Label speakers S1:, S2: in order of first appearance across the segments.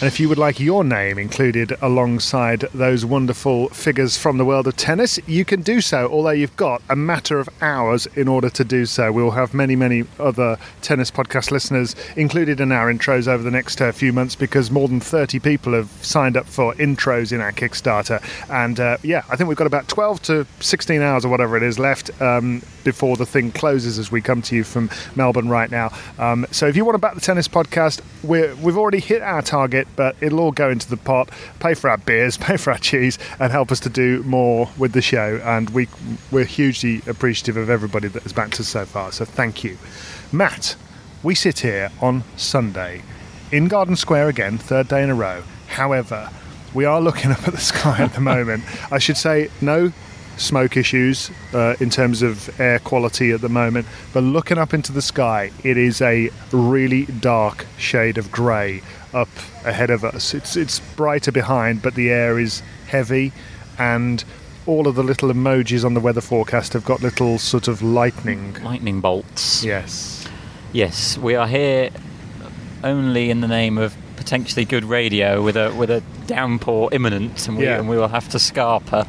S1: And if you would like your name included alongside those wonderful figures from the world of tennis, you can do so, although you've got a matter of hours in order to do so. We'll have many, many other tennis podcast listeners included in our intros over the next uh, few months because more than 30 people have signed up for intros in our Kickstarter. And uh, yeah, I think we've got about 12 to 16 hours or whatever it is left um, before the thing closes as we come to you from Melbourne right now. Um, so if you want to back the tennis podcast, we're, we've already hit our target but it'll all go into the pot, pay for our beers, pay for our cheese, and help us to do more with the show. And we, we're hugely appreciative of everybody that has backed us so far. So thank you. Matt, we sit here on Sunday in Garden Square again, third day in a row. However, we are looking up at the sky at the moment. I should say, no smoke issues uh, in terms of air quality at the moment, but looking up into the sky, it is a really dark shade of grey up ahead of us. It's it's brighter behind, but the air is heavy, and all of the little emojis on the weather forecast have got little sort of lightning
S2: lightning bolts.
S1: Yes,
S2: yes, we are here only in the name of potentially good radio with a with a downpour imminent, and we
S1: Yeah.
S2: and we will have to scarper.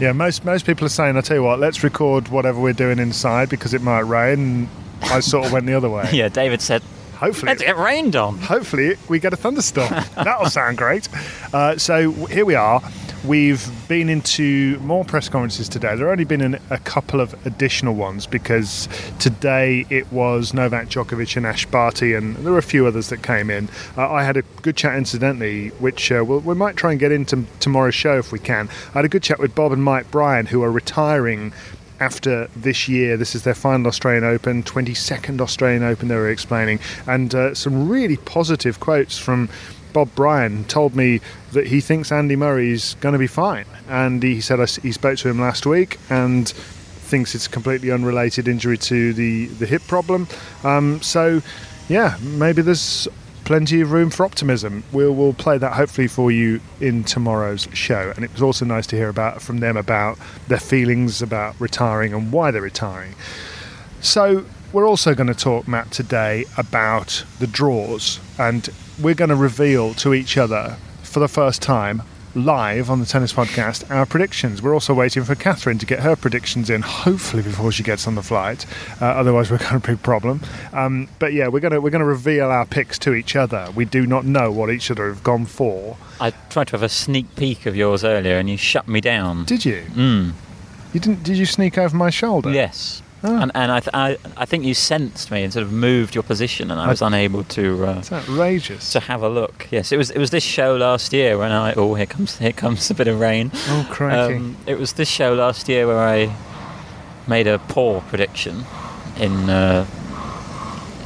S1: yeah. Most most people are saying, I tell you what, let's record whatever we're doing inside because it might rain. I sort of went the other way.
S2: Yeah, David said,
S1: Hopefully,
S2: "Let's get rained on."
S1: hopefully we get a thunderstorm. That'll sound great. Uh, so here we are. We've been into more press conferences today. There have only been a couple of additional ones because today it was Novak Djokovic and Ash Barty, and there were a few others that came in. Uh, I had a good chat, incidentally, which uh, we'll, we might try and get into tomorrow's show if we can. I had a good chat with Bob and Mike Bryan, who are retiring after this year. This is their final Australian Open, 22nd Australian Open, they were explaining. And uh, some really positive quotes from Bob Bryan told me that he thinks Andy Murray's going to be fine. And he said I he spoke to him last week and thinks it's a completely unrelated injury to the, the hip problem. Um, so, yeah, maybe there's plenty of room for optimism. We'll, we'll play that hopefully for you in tomorrow's show. And it was also nice to hear about from them about their feelings about retiring and why they're retiring. So we're also going to talk, Matt, today about the draws, and we're going to reveal to each other for the first time live on the tennis podcast our predictions. We're also waiting for Catherine to get her predictions in, hopefully before she gets on the flight. Uh, otherwise, we're going to be a problem. Um, but yeah, we're going to we're going to reveal our picks to each other. We do not know what each other have gone for.
S2: I tried to have a sneak peek of yours earlier, and you shut me down.
S1: Did you?
S2: Mm.
S1: You didn't? Did you sneak over my shoulder?
S2: Yes.
S1: Oh.
S2: And, and I, th- I, I think you sensed me and sort of moved your position, and I was unable to uh,
S1: It's outrageous.
S2: to have a look. Yes, it was it was this show last year when I oh here comes here comes a bit of rain.
S1: Oh, crikey.
S2: Um, it was this show last year where I made a poor prediction in uh,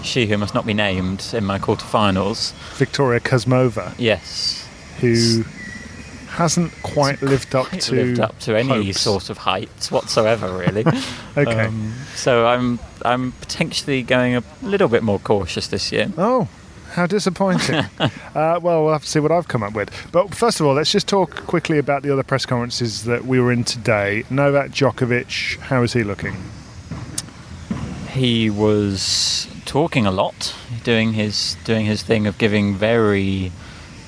S2: She Who Must Not Be Named in my quarterfinals.
S1: Victoria Kuzmova,
S2: Yes,
S1: who hasn't quite lived up
S2: It
S1: to
S2: lived up to any
S1: hopes.
S2: sort of heights whatsoever, really.
S1: Okay.
S2: Um, so I'm I'm potentially going a little bit more cautious this year.
S1: Oh, How disappointing. uh, well, we'll have to see what I've come up with. But first of all, let's just talk quickly about the other press conferences that we were in today. Novak Djokovic, how is he looking?
S2: He was talking a lot, doing his doing his thing of giving very,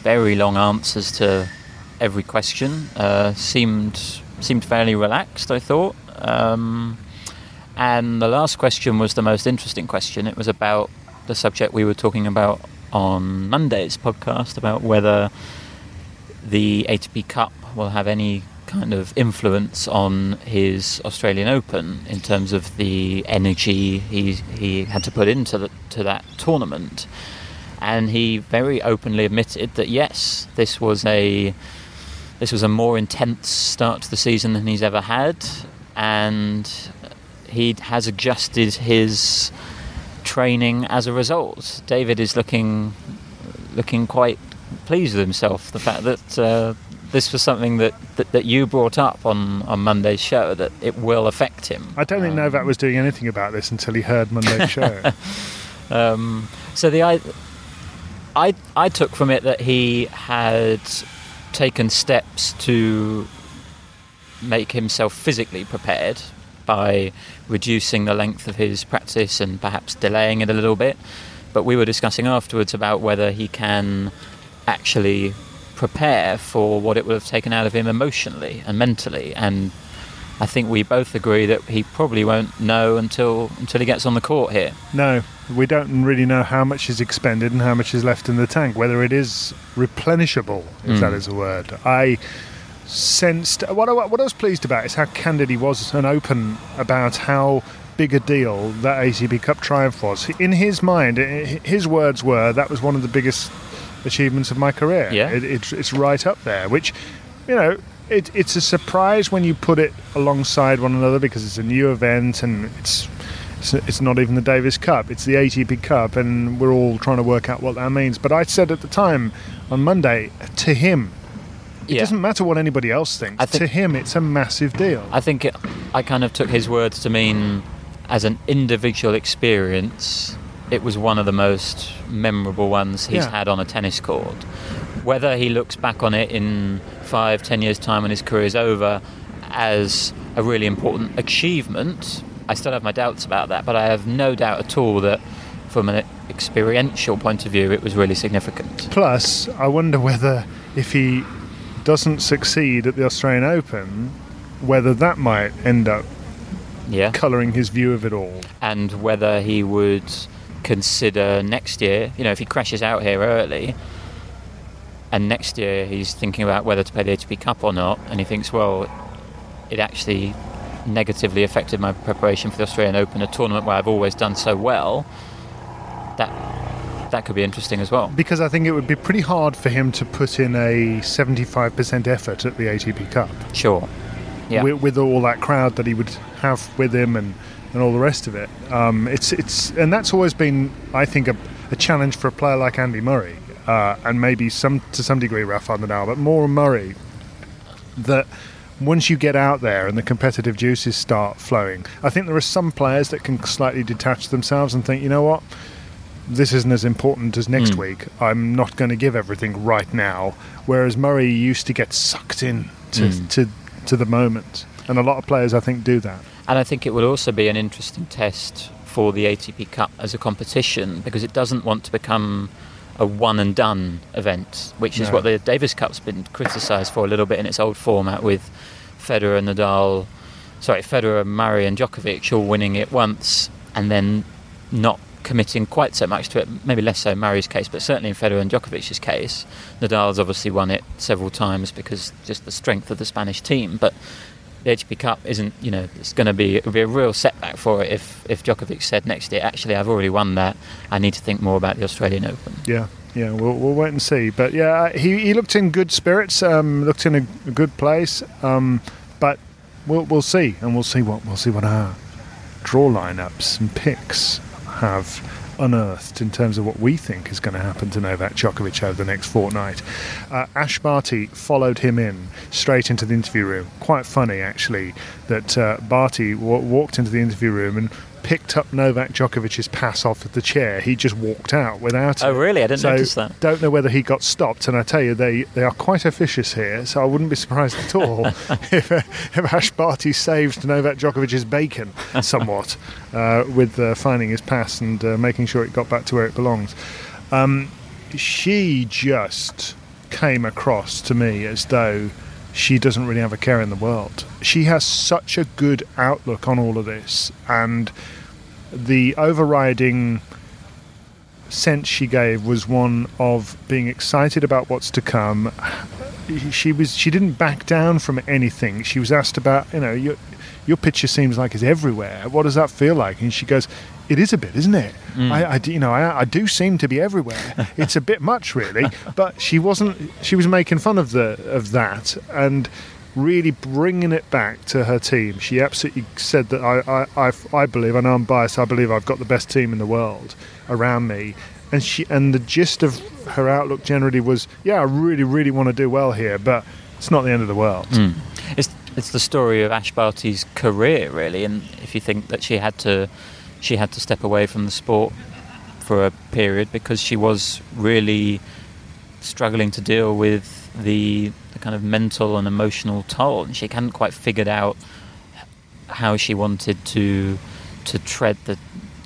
S2: very long answers to every question. Uh, seemed seemed fairly relaxed, I thought. Um, and the last question was the most interesting question. It was about the subject we were talking about on Monday's podcast about whether the ATP Cup will have any kind of influence on his Australian Open in terms of the energy he he had to put into the, to that tournament. And he very openly admitted that yes, this was a this was a more intense start to the season than he's ever had, and he has adjusted his training as a result. David is looking looking quite pleased with himself. The fact that uh, this was something that, that, that, you brought up on, on Monday's show that it will affect him.
S1: I don't think um, Novak was doing anything about this until he heard Monday's show.
S2: um, so the I, I I took from it that he had taken steps to make himself physically prepared by reducing the length of his practice and perhaps delaying it a little bit. But we were discussing afterwards about whether he can actually prepare for what it would have taken out of him emotionally and mentally. And I think we both agree that he probably won't know until until he gets on the court here.
S1: No, we don't really know how much is expended and how much is left in the tank. Whether it is replenishable, if mm. that is a word. I sensed what I, what I was pleased about is how candid he was and open about how big a deal that ATP Cup triumph was. In his mind, his words were that was one of the biggest achievements of my career.
S2: Yeah,
S1: it, it's it's right up there. Which, you know, it, it's a surprise when you put it alongside one another because it's a new event and it's. It's not even the Davis Cup, it's the ATP Cup, and we're all trying to work out what that means. But I said at the time on Monday, to him, it yeah. doesn't matter what anybody else thinks. Think, to him, it's a massive deal.
S2: I think it, I kind of took his words to mean, as an individual experience, it was one of the most memorable ones he's yeah. had on a tennis court. Whether he looks back on it in five, ten years' time when his career is over as a really important achievement, I still have my doubts about that, but I have no doubt at all that from an experiential point of view, it was really significant.
S1: Plus, I wonder whether if he doesn't succeed at the Australian Open, whether that might end up
S2: yeah.
S1: colouring his view of it all.
S2: And whether he would consider next year, you know, if he crashes out here early, and next year he's thinking about whether to play the ATP Cup or not, and he thinks, well, it actually negatively affected my preparation for the Australian Open, a tournament where I've always done so well. That that could be interesting as well.
S1: Because I think it would be pretty hard for him to put in a 75% effort at the ATP Cup.
S2: Sure. Yeah.
S1: With, with all that crowd that he would have with him and, and all the rest of it. Um, it's it's and that's always been, I think, a, a challenge for a player like Andy Murray uh, and maybe some to some degree Rafael Nadal, but more Murray. That once you get out there and the competitive juices start flowing, I think there are some players that can slightly detach themselves and think, you know what, this isn't as important as next mm. week. I'm not going to give everything right now. Whereas Murray used to get sucked in to, mm. to, to the moment. And a lot of players, I think, do that.
S2: And I think it will also be an interesting test for the ATP Cup as a competition because it doesn't want to become a one and done event, which is no. what the Davis Cup's been criticised for a little bit in its old format with Federer, and Nadal, sorry, Federer, Murray, and Djokovic all winning it once and then not committing quite so much to it. Maybe less so in Murray's case, but certainly in Federer and Djokovic's case, Nadal's obviously won it several times because just the strength of the Spanish team. But the ATP Cup isn't, you know, it's going to be it would be a real setback for it if if Djokovic said next year, actually, I've already won that. I need to think more about the Australian Open.
S1: Yeah. Yeah, we'll, we'll wait and see. But yeah, he, he looked in good spirits, um, looked in a, a good place. Um, but we'll we'll see, and we'll see what we'll see what our draw lineups and picks have unearthed in terms of what we think is going to happen to Novak Djokovic over the next fortnight. Uh, Ash Barty followed him in straight into the interview room. Quite funny, actually, that uh, Barty w- walked into the interview room and picked up Novak Djokovic's pass off of the chair. He just walked out without it.
S2: Oh,
S1: it.
S2: really? I didn't
S1: so
S2: notice that.
S1: Don't know whether he got stopped. And I tell you, they, they are quite officious here, so I wouldn't be surprised at all if, if Ash Barty saved Novak Djokovic's bacon somewhat uh, with uh, finding his pass and uh, making sure it got back to where it belongs. Um, she just came across to me as though she doesn't really have a care in the world. She has such a good outlook on all of this, and the overriding sense she gave was one of being excited about what's to come. She was she didn't back down from anything. She was asked about, you know, your your picture seems like it's everywhere. What does that feel like? And she goes, "It is a bit, isn't it? Mm. I, I do- you know, I, I do seem to be everywhere. it's a bit much, really." But she wasn't. She was making fun of the of that and really bringing it back to her team. She absolutely said that I, I, I, I believe, I know I'm biased, I believe I've got the best team in the world around me. And she and the gist of her outlook generally was, yeah, I really, really want to do well here, but it's not the end of the world. Mm.
S2: It's it's the story of Ash Barty's career, really. And if you think that she had to she had to step away from the sport for a period because she was really struggling to deal with the, the kind of mental and emotional toll, and she hadn't quite figured out how she wanted to to tread the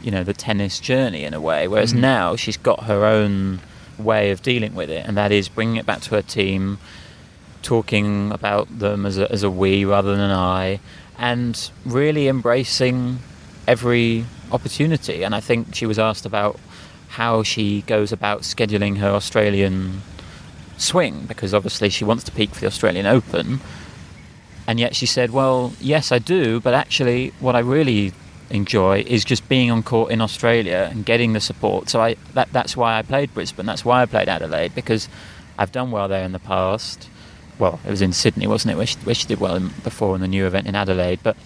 S2: you know the tennis journey in a way. Whereas mm-hmm. now she's got her own way of dealing with it, and that is bringing it back to her team, talking about them as a, as a we rather than an I, and really embracing every opportunity. And I think she was asked about how she goes about scheduling her Australian swing because obviously she wants to peak for the Australian Open. And yet she said, Well, yes, I do, but actually, what I really enjoy is just being on court in Australia and getting the support. So I, that, that's why I played Brisbane, that's why I played Adelaide, because I've done well there in the past. Well, it was in Sydney, wasn't it, where she, where she did well in, before in the new event in Adelaide. But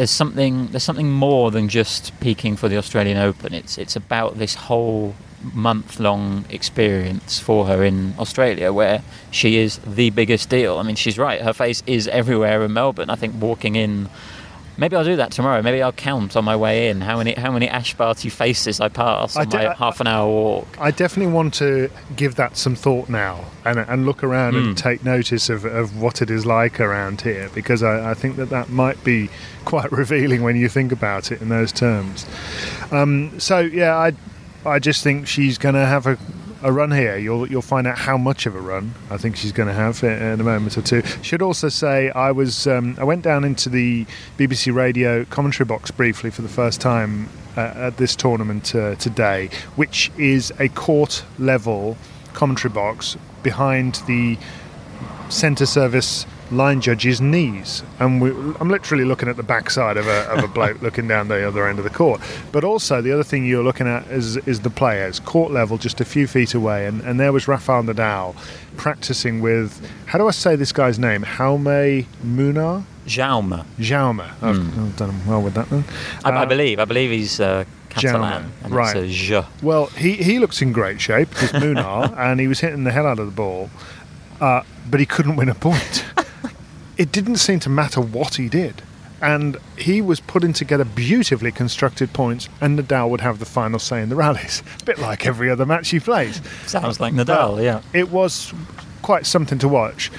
S2: there's something there's something more than just peaking for the Australian Open. It's it's about this whole month long experience for her in Australia where she is the biggest deal. I mean she's right, her face is everywhere in Melbourne. I think walking in Maybe I'll do that tomorrow. Maybe I'll count on my way in how many how many Ash Barty faces I pass
S1: I
S2: on
S1: d-
S2: my
S1: I-
S2: half an hour walk.
S1: I definitely want to give that some thought now and, and look around
S2: Hmm.
S1: and take notice of, of what it is like around here because I, I think that that might be quite revealing when you think about it in those terms. Um, so, yeah, I, I just think she's going to have a, a run here. You'll, you'll find out how much of a run I think she's going to have in, a moment or two. Should also say I was um, I went down into the BBC Radio commentary box briefly for the first time uh, at this tournament uh, today, which is a court level commentary box behind the centre service line judge's knees, and we, I'm literally looking at the backside of a, of a bloke looking down the other end of the court. But also the other thing you're looking at is is the players, court level, just a few feet away, and, and there was Rafael Nadal practicing with how do I say this guy's name? Jaume Munar.
S2: Jaume.
S1: Jaume. I've, I've done well with that then.
S2: I, I
S1: Uh,
S2: believe. I believe he's uh, Catalan.
S1: Jaume, right. Well, he, he looks in great shape, this Munar, and he was hitting the hell out of the ball, uh, but he couldn't win a point. It didn't seem to matter what he did. And he was putting together beautifully constructed points, and Nadal would have the final say in the rallies. A bit like every other match he plays.
S2: Sounds like Nadal,
S1: But
S2: yeah.
S1: It was quite something to watch.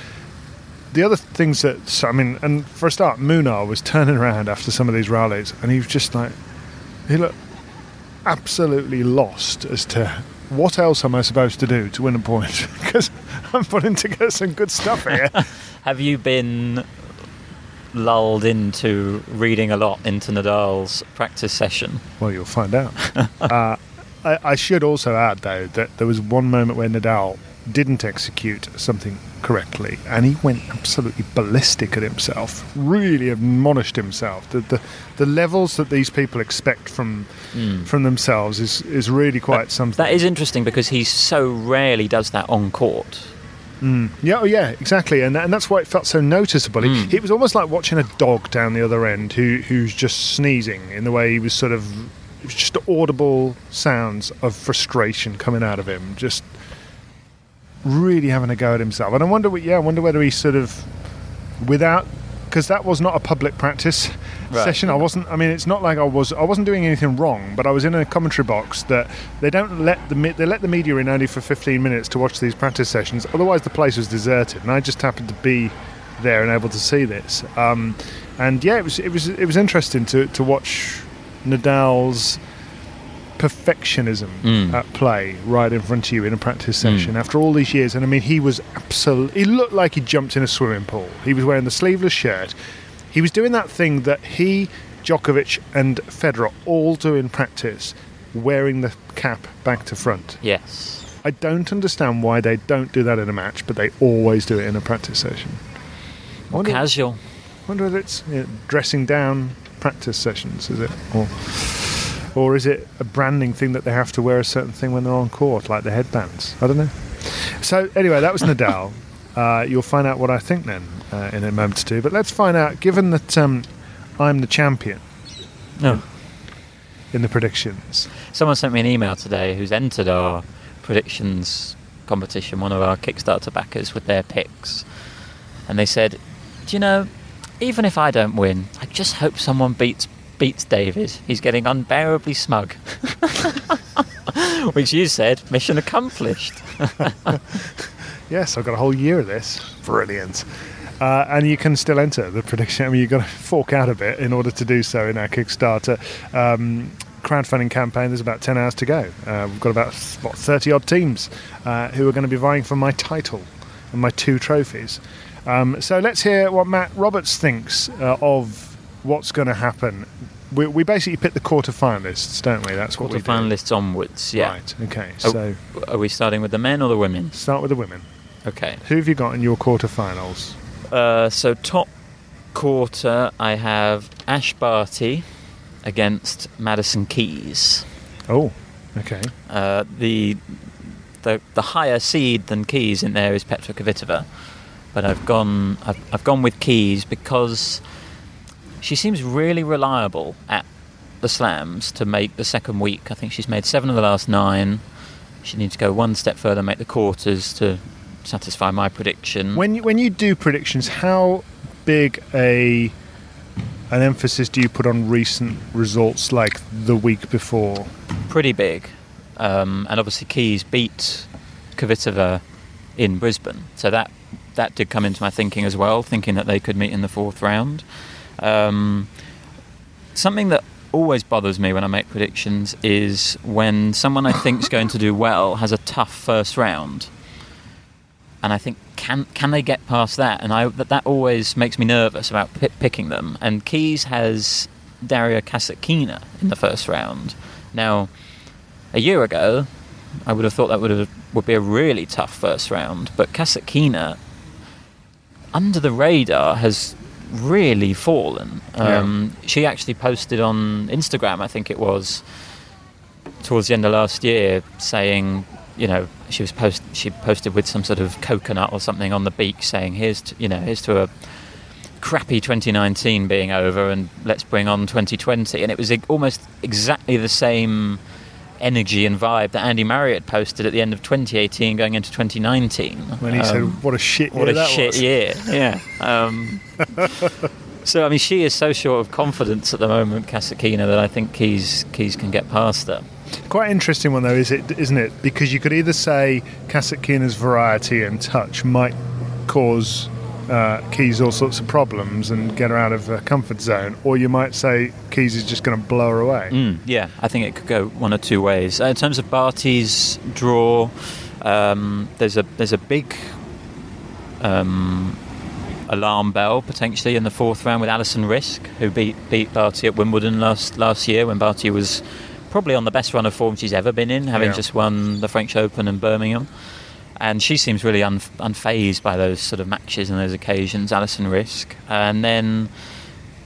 S1: The other things that, I mean, and for a start, Munar was turning around after some of these rallies, and he was just like, he looked absolutely lost as to what else am I supposed to do to win a point? because I'm putting together some good stuff here.
S2: Have you been lulled into reading a lot into Nadal's practice session?
S1: well, you'll find out. uh, I, I should also add, though, that there was one moment where Nadal didn't execute something correctly, and he went absolutely ballistic at himself. Really admonished himself. The the, the levels that these people expect from from themselves is is really quite something.
S2: That is interesting because he so rarely does that on court. Mm.
S1: Yeah, oh yeah, exactly, and and that's why it felt so noticeable. It, mm. it was almost like watching a dog down the other end who who's just sneezing in the way he was sort of it was just audible sounds of frustration coming out of him, just really having a go at himself. And I wonder, what- yeah, I wonder whether he sort of, without because that was not a public practice
S2: Right.
S1: session. I wasn't. I mean, it's not like I was. I wasn't doing anything wrong, but I was in a commentary box that they don't let the they let the media in only for 15 minutes to watch these practice sessions. Otherwise, the place was deserted, and I just happened to be there and able to see this. Um, and yeah, it was it was it was interesting to to watch Nadal's perfectionism
S2: Mm.
S1: at play right in front of you in a practice session after all these years. And I mean, he was absolutely, he looked like he jumped in a swimming pool. He was wearing the sleeveless shirt. He was doing that thing that he, Djokovic, and Federer all do in practice, wearing the cap back to front.
S2: Yes.
S1: I don't understand why they don't do that in a match, but they always do it in a practice session. I wonder,
S2: Casual.
S1: wonder whether it's you know, dressing down practice sessions, is it? Or, or is it a branding thing that they have to wear a certain thing when they're on court, like the headbands? I don't know. So, anyway, that was Nadal. Uh, you'll find out what I think then uh, in a moment or two. But let's find out, given that um, I'm the champion
S2: No.
S1: in the predictions.
S2: Someone sent me an email today who's entered our predictions competition, one of our Kickstarter backers, with their picks. And they said, Do you know, even if I don't win, I just hope someone beats beats David. He's getting unbearably smug. Which you said, mission accomplished.
S1: Yes, I've got a whole year of this. Brilliant. Uh, and you can still enter the prediction. I mean, you've got to fork out a bit in order to do so in our Kickstarter um, crowdfunding campaign. There's about 10 hours to go. Uh, we've got about, what, 30 odd teams uh, who are going to be vying for my title and my two trophies. Um, so let's hear what Matt Roberts thinks uh, of what's going to happen. We, we basically pick the quarter finalists, don't we? That's what we
S2: Quarter
S1: do.
S2: finalists onwards, yeah.
S1: Right, okay.
S2: Oh.
S1: So
S2: Are we starting with the men or the women?
S1: start with the women.
S2: Okay.
S1: Who have you got in your quarterfinals?
S2: Uh, so top quarter, I have Ash Barty against Madison Keys.
S1: Oh, okay.
S2: Uh, the the the higher seed than Keys in there is Petra Kvitova, but I've gone I've, I've gone with Keys because she seems really reliable at the slams to make the second week. I think she's made seven of the last nine. She needs to go one step further, and make the quarters to satisfy my prediction.
S1: When you, when you do predictions, how big a an emphasis do you put on recent results, like the week before?
S2: pretty big. Um, and obviously Keys beat Kvitova in Brisbane, so that that did come into my thinking as well, thinking that they could meet in the fourth round. Um, something that always bothers me when I make predictions is when someone I think is going to do well has a tough first round, and I think can can they get past that? And I that, that always makes me nervous about pi picking them. And Keys has Daria Kasatkina in the first round. Now, a year ago, I would have thought that would have would be a really tough first round, but Kasatkina, under the radar, has really fallen. Um, She actually posted on Instagram, I think it was, towards the end of last year, saying, you know, she was post she posted with some sort of coconut or something on the beach, saying, "Here's to, you know, here's to a." crappy 2019 being over and let's bring on 2020 and it was almost exactly the same energy and vibe that Andy Murray posted at the end of 2018 going into 2019
S1: When he
S2: Um,
S1: said, "What a shit
S2: what a shit
S1: was."
S2: year yeah um, so I mean she is so short of confidence at the moment Kasatkina that I think Keys Keys can get past her
S1: Quite interesting one though, is it? Isn't it? Because you could either say Kasatkina's variety and touch might cause uh, Keys all sorts of problems and get her out of her comfort zone, or you might say Keys is just going to blow her away.
S2: Mm, yeah, I think it could go one or two ways. Uh, in terms of Barty's draw, um, there's a there's a big um, alarm bell potentially in the fourth round with Alison Riske, who beat beat Barty at Wimbledon last last year when Barty was probably on the best run of form she's ever been in, having
S1: Yeah.
S2: just won the French Open and Birmingham. And she seems really un- unfazed by those sort of matches and those occasions, Alison Riske. And then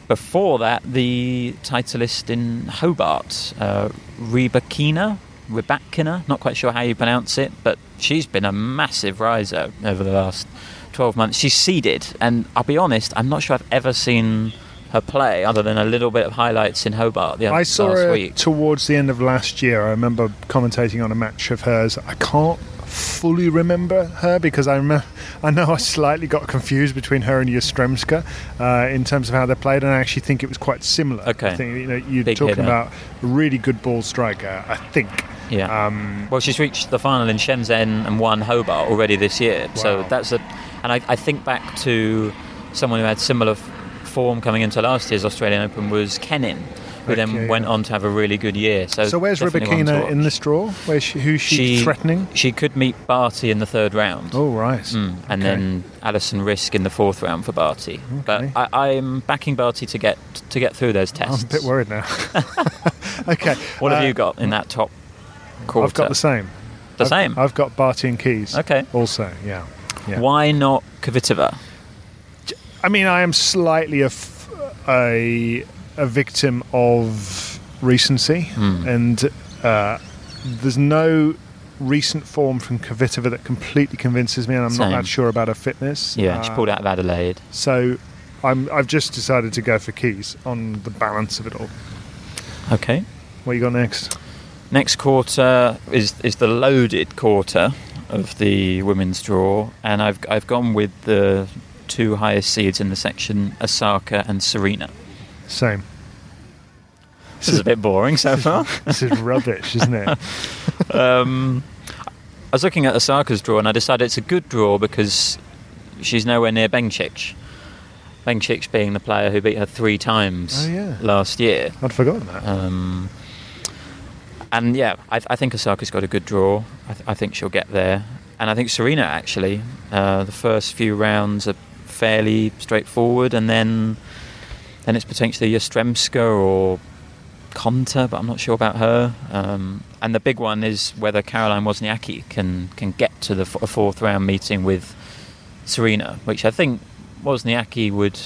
S2: before that, the titleist in Hobart, uh, Rybakina, Rybakina, not quite sure how you pronounce it, but she's been a massive riser over the last 12 months. She's seeded, and I'll be honest, I'm not sure I've ever seen her play other than a little bit of highlights in Hobart the
S1: I saw
S2: last
S1: her
S2: week.
S1: towards the end of last year. I remember commentating on a match of hers. I can't fully remember her because I remember, I know I slightly got confused between her and Yastremska uh, in terms of how they played, and I actually think it was quite similar.
S2: Okay.
S1: I think you know you're
S2: Big
S1: talking
S2: hitter.
S1: about a really good ball striker. I think.
S2: Yeah.
S1: Um,
S2: well, she's reached the final in Shenzhen and won Hobart already this year. So that's a, and I, I think back to someone who had similar form coming into last year's Australian Open was Kenin, who
S1: Okay,
S2: then went
S1: yeah.
S2: on to have a really good year. So,
S1: so where's Rybakina in this draw? Where's she, who's she,
S2: She
S1: threatening?
S2: She could meet Barty in the third round.
S1: Oh right.
S2: Mm, and
S1: Okay.
S2: then Alison Riske in the fourth round for Barty.
S1: Okay.
S2: But I, I'm backing Barty to get to get through those tests.
S1: I'm a bit worried now. okay.
S2: What have
S1: uh,
S2: you got in that top quarter?
S1: I've got the same.
S2: The
S1: I've-
S2: same?
S1: I've got Barty and Keys.
S2: Okay.
S1: Also, yeah. yeah.
S2: Why not Kvitova?
S1: I mean, I am slightly a, f- a, a victim of recency,
S2: Hmm.
S1: and uh, there's no recent form from Kvitova that completely convinces me, and I'm
S2: Same.
S1: not that sure about her fitness.
S2: Yeah, she
S1: Uh,
S2: pulled out of Adelaide.
S1: So I'm, I've just decided to go for Keys on the balance of it all.
S2: Okay.
S1: What you got next?
S2: Next quarter is is the loaded quarter of the women's draw, and I've I've gone with the two highest seeds in the section, Osaka and Serena.
S1: Same.
S2: This is a bit boring so far.
S1: This is rubbish, isn't it?
S2: um, I was looking at Osaka's draw, and I decided it's a good draw because she's nowhere near Bencic. Bencic being the player who beat her three times
S1: Oh, yeah.
S2: last year.
S1: I'd forgotten that.
S2: Um, and yeah, I, I think Osaka's got a good draw. I, th- I think she'll get there. And I think Serena actually, uh, the first few rounds are fairly straightforward, and then then it's potentially Yastremska or Konta, but I'm not sure about her. Um, and the big one is whether Caroline Wozniacki can can get to the f- fourth round meeting with Serena, which I think Wozniacki would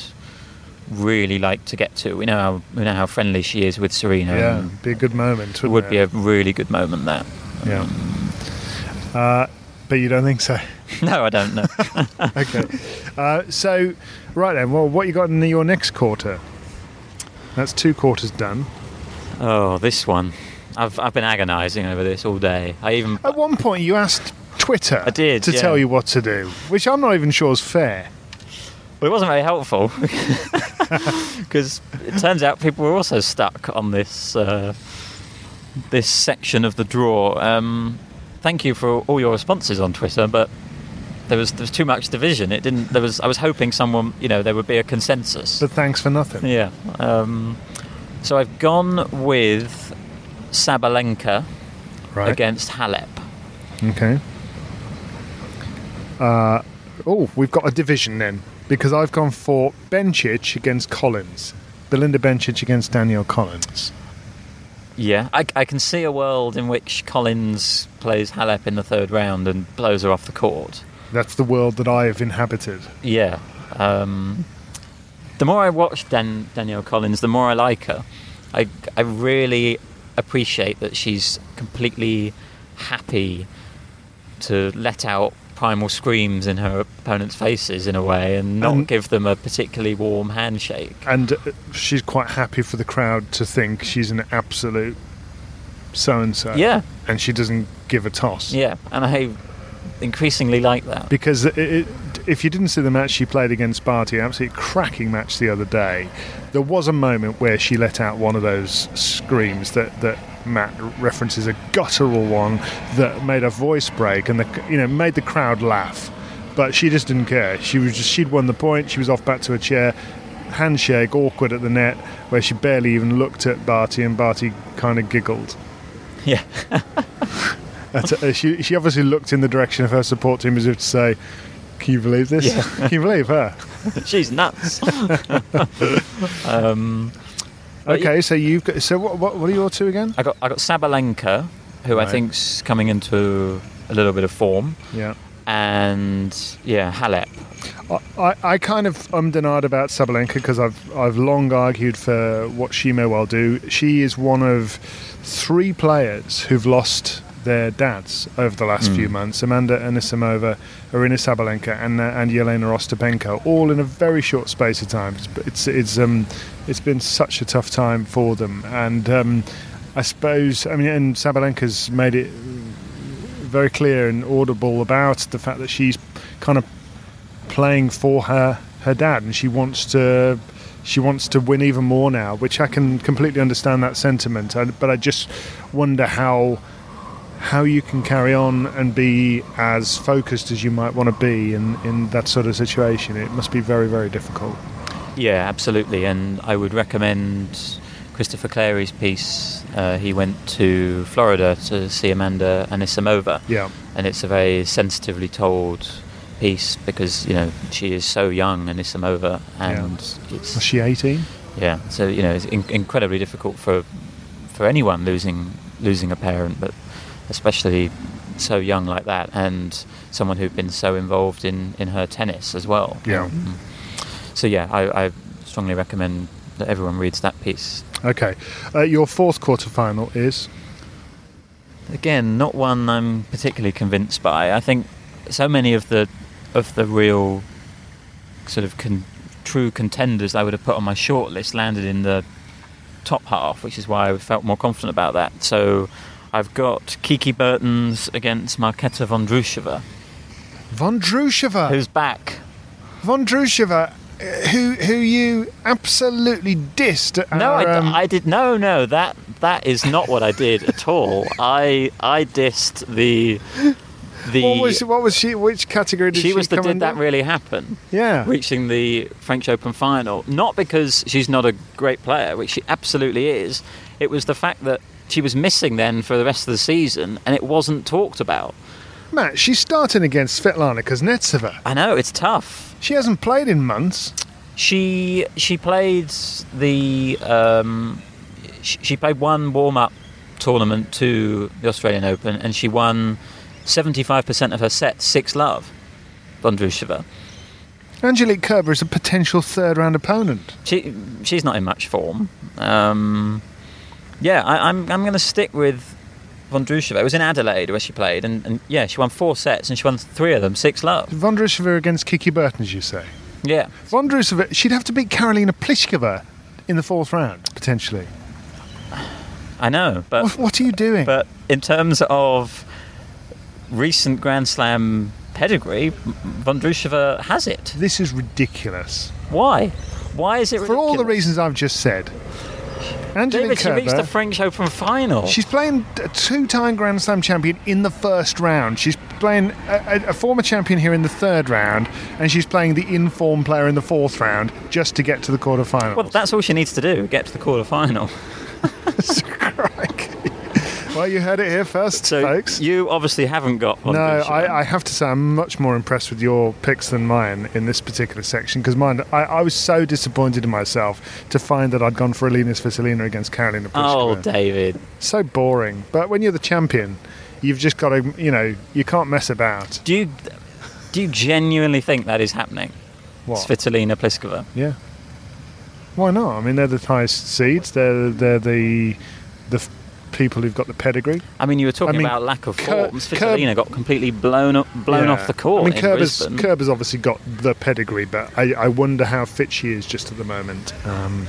S2: really like to get to. We know how we know how friendly she is with Serena.
S1: yeah, be a good moment.
S2: it would be a really good moment there.
S1: Yeah. Uh, but you don't think so?
S2: No, I don't know.
S1: okay. Uh, so, right then, well, what you got in your next quarter? That's two quarters done.
S2: oh, this one. I've I've been agonising over this all day. I even
S1: At one point, you asked Twitter
S2: I did,
S1: to
S2: yeah.
S1: tell you what to do, which I'm not even sure is fair.
S2: Well, it wasn't very helpful because it turns out people were also stuck on this uh, this section of the draw. Um, thank you for all your responses on Twitter, but there was there was too much division. It didn't. There was. I was hoping someone, you know, there would be a consensus.
S1: But thanks for nothing.
S2: Yeah. Um, so I've gone with Sabalenka
S1: Right.
S2: against Halep.
S1: Okay. Uh, oh, we've got a division then because I've gone for Bencic against Collins, Belinda Bencic against Danielle Collins.
S2: Yeah, I, I can see a world in which Collins plays Halep in the third round and blows her off the court.
S1: That's the world that I have inhabited.
S2: Yeah. Um, the more I watch Dan, Danielle Collins, the more I like her. I, I really appreciate that she's completely happy to let out primal screams in her opponent's faces in a way and not
S1: And-
S2: give them a particularly warm handshake.
S1: And uh, she's quite happy for the crowd to think she's an absolute so and so.
S2: Yeah.
S1: And she doesn't give a toss.
S2: Yeah, and I increasingly like that.
S1: Because it, it, if you didn't see the match she played against Barty, absolutely cracking match the other day, there was a moment where she let out one of those screams that, that Matt references, a guttural one that made her voice break and the, you know made the crowd laugh. But she just didn't care. She was just she'd won the point. She was off back to her chair, handshake awkward at the net, where she barely even looked at Barty, and Barty kind of giggled.
S2: Yeah.
S1: Uh, she, she obviously looked in the direction of her support team as if to say, "Can you believe this?
S2: Yeah.
S1: Can you believe her?"
S2: She's nuts. um,
S1: Okay, so you've got, so what, what? What are your two again?
S2: I got I got Sabalenka, who
S1: Right.
S2: I think's coming into a little bit of form,
S1: Yeah,
S2: and yeah, Halep.
S1: I, I, I kind of ummed and ahed about Sabalenka because I've I've long argued for what she may well do. She is one of three players who've lost their dads over the last few months. Amanda Anisimova, Arina Sabalenka, and uh, and Yelena Ostapenko, all in a very short space of time. It's it's it's um it's been such a tough time for them, and um, I suppose I mean and Sabalenka's made it very clear and audible about the fact that she's kind of playing for her her dad, and she wants to she wants to win even more now, which I can completely understand that sentiment. I, but I just wonder how how you can carry on and be as focused as you might want to be in, in that sort of situation. It must be very, very difficult.
S2: Yeah, absolutely. And I would recommend Christopher Clarey's piece. Uh, he went to Florida to see Amanda Anisimova.
S1: Yeah.
S2: And it's a very sensitively told piece because, you know, she is so young, Anisimova. And
S1: Yeah.
S2: it's.
S1: Was she 18?
S2: Yeah, so you know it's in- incredibly difficult for for anyone losing losing a parent, but especially so young like that, and someone who'd been so involved in in her tennis as well.
S1: Yeah.
S2: Um, so yeah, I, I strongly recommend that everyone reads that piece.
S1: Okay. Uh, your fourth quarterfinal is?
S2: Again, not one I'm particularly convinced by. I think so many of the of the real sort of con- true contenders I would have put on my shortlist landed in the top half, which is why I felt more confident about that. So I've got Kiki Bertens against Marketa Vondrousova,
S1: Vondrousova.
S2: who's back.
S1: Vondrousova, uh, who who you absolutely dissed at
S2: No,
S1: our,
S2: I,
S1: um,
S2: I did no, no. That that is not what I did at all. I I dissed the the.
S1: what was what was she? Which category did she,
S2: she was the did
S1: under?
S2: that really happen?
S1: Yeah.
S2: reaching the French Open final. Not because she's not a great player, which she absolutely is. It was the fact that she was missing then for the rest of the season, and it wasn't talked about.
S1: Matt, she's starting against Svetlana Kuznetsova.
S2: I know it's tough.
S1: She hasn't played in months.
S2: She she played the um, she, she played one warm up tournament to the Australian Open, and she won seventy five percent of her sets six love. Vondrousova.
S1: Angelique Kerber is a potential third round opponent.
S2: She she's not in much form. Um, yeah, I, I'm I'm going to stick with Vondrousova. It was in Adelaide where she played, and, and yeah, she won four sets, and she won three of them six love.
S1: Vondrousova against Kiki Bertens, as you say.
S2: Yeah,
S1: Vondrousova, she'd have to beat Karolina Pliskova in the fourth round, potentially.
S2: I know, but
S1: What, what are you doing?
S2: but in terms of recent Grand Slam pedigree, Vondrousova has it.
S1: this is ridiculous.
S2: Why? Why is it
S1: For all the reasons I've just said. Angelique
S2: David, she reached the French Open final.
S1: she's playing a two-time Grand Slam champion in the first round. She's playing a, a, former champion here in the third round, and she's playing the in-form player in the fourth round just to get to the quarterfinals.
S2: well, that's all she needs to do: get to the quarter final.
S1: Crikey. Well, you heard it here first,
S2: So
S1: folks.
S2: you obviously haven't got.
S1: one.
S2: No,
S1: I, I have to say I'm much more impressed with your picks than mine in this particular section because mine, I, I was so disappointed in myself to find that I'd gone for Alina Svitolina against Carolina Karolina
S2: Oh, David.
S1: so boring. But when you're the champion, you've just got to, you know, you can't mess about.
S2: Do you do you genuinely think that is happening?
S1: What?
S2: Svitolina Pliskova.
S1: Yeah. Why not? I mean, they're the highest seeds. They're they're the the people who've got the pedigree.
S2: I mean, you were talking
S1: I mean,
S2: about lack of
S1: Ker-
S2: form. Svitolina got completely blown up, blown
S1: Yeah.
S2: off the court
S1: I mean, Kerber's. Kerber's obviously got the pedigree, but I, I wonder how fit she is just at the moment. Um,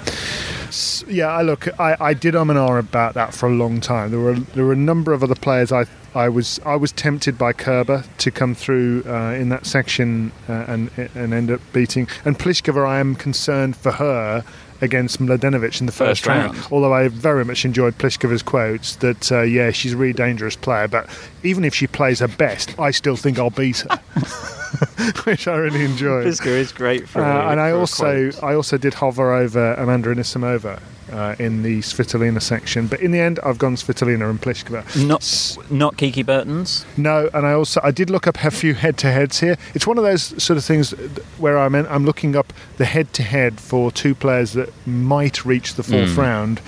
S1: s- yeah, I look, I, I did um and ah about that for a long time. There were there were a number of other players I I was I was tempted by Kerber to come through uh, in that section uh, and and end up beating. And Pliskova, I am concerned for her against Mladenovic in the first,
S2: First
S1: round.
S2: round.
S1: Although I very much enjoyed Pliskova's quotes that uh, yeah she's a really dangerous player, but even if she plays her best, I still think I'll beat her. Which I really enjoyed.
S2: Pliskova is great for.
S1: Uh, and I
S2: for a
S1: also. I also did hover over Amanda Anisimova uh, in the Svitolina section, but in the end I've gone Svitolina and Pliskova.
S2: not not Kiki Bertens.
S1: No, and I also I did look up a few head-to-heads here. It's one of those sort of things where I'm in, I'm looking up the head-to-head for two players that might reach the fourth
S2: Hmm.
S1: round.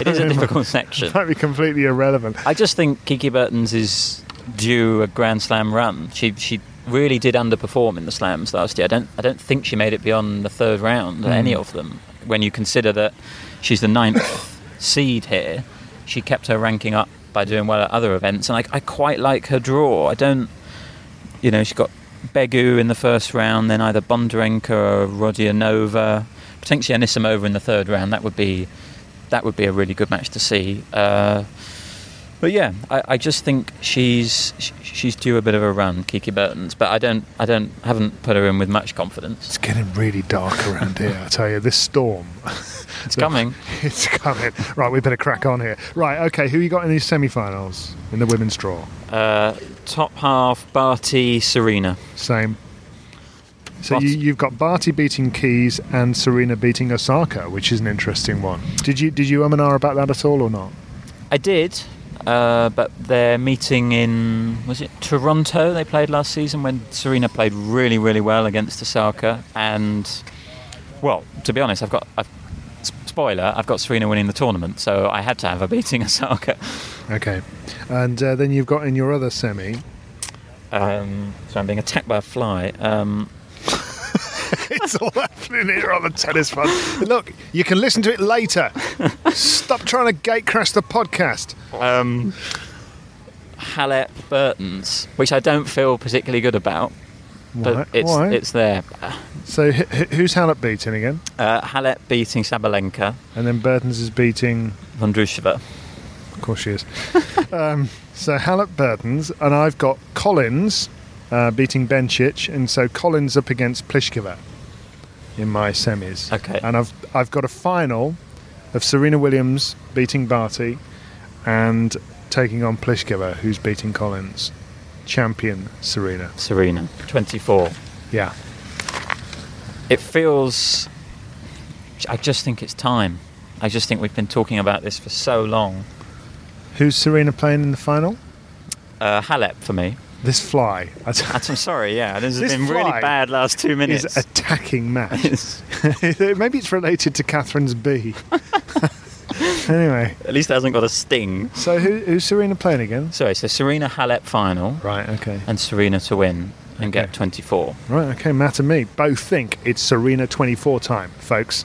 S2: It is a difficult section.
S1: Might be completely irrelevant.
S2: I just think Kiki Bertens is due a Grand Slam run. She she really did underperform in the slams last year. I don't I don't think she made it beyond the third round at any of them. When you consider that she's the ninth seed here, she kept her ranking up by doing well at other events, and I, I quite like her draw. I don't, you know, she's got Begu in the first round, then either Bondarenko or Rodionova, potentially Anisimova in the third round. That would be that would be a really good match to see. Uh, But yeah, I, I just think she's sh- she's due a bit of a run, Kiki Bertens. But I don't I don't haven't put her in with much confidence.
S1: It's getting really dark around here. I tell you, this storm.
S2: It's coming.
S1: it's coming. Right, we better crack on here. Right, okay. Who you got in these semi-finals in the women's draw?
S2: Uh, top half, Barty, Serena.
S1: Same. So you, you've got Barty beating Keys and Serena beating Osaka, which is an interesting one. Did you did you um and ah about that at all or not?
S2: I did, uh, but they're meeting in was it Toronto? They played last season when Serena played really really well against Osaka, and well, to be honest, I've got. I've, Spoiler, I've got Serena winning the tournament, so I had to have her beating Osaka.
S1: Okay. And uh, then you've got in your other semi.
S2: Um, so I'm being attacked by a fly. Um,
S1: it's all happening here on the tennis fund. Look, you can listen to it later. Stop trying to gate crash the podcast.
S2: um, Halep Bertens, which I don't feel particularly good about, but it's
S1: Why?
S2: it's there.
S1: So wh- who's Halep beating again?
S2: Uh, Halep beating Sabalenka,
S1: And then Bertens is beating.
S2: Vondrousova.
S1: Of course she is. um, so Halep Bertens, and I've got Collins uh, beating Bencic, and so Collins up against Pliskova in my semis.
S2: Okay.
S1: And I've I've got a final of Serena Williams beating Barty, and taking on Pliskova, who's beating Collins. Champion Serena.
S2: Serena, 24.
S1: Yeah.
S2: It feels. I just think it's time. I just think we've been talking about this for so long.
S1: Who's Serena playing in the final?
S2: Uh, Halep for me.
S1: This fly. I t-
S2: That's, I'm sorry, yeah. This has
S1: This
S2: been really bad last two minutes.
S1: is attacking Matt. Maybe it's related to Catherine's bee. anyway,
S2: At least it hasn't got a sting.
S1: so who, who's Serena playing again?
S2: Sorry, so Serena Halep final
S1: Right, okay.
S2: and Serena to win and get
S1: Okay.
S2: 24.
S1: Right, okay, Matt and me both think it's Serena 24 time, folks.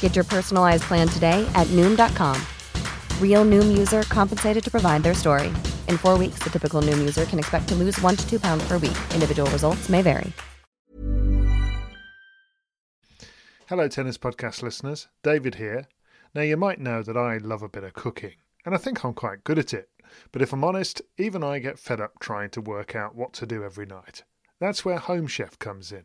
S3: Get your personalized plan today at Noom.com. Real Noom user compensated to provide their story. In four weeks, the typical Noom user can expect to lose one to two pounds per week. Individual results may vary.
S1: Hello, Tennis Podcast listeners. David here. Now, you might know that I love a bit of cooking, and I think I'm quite good at it. But if I'm honest, even I get fed up trying to work out what to do every night. That's where Home Chef comes in.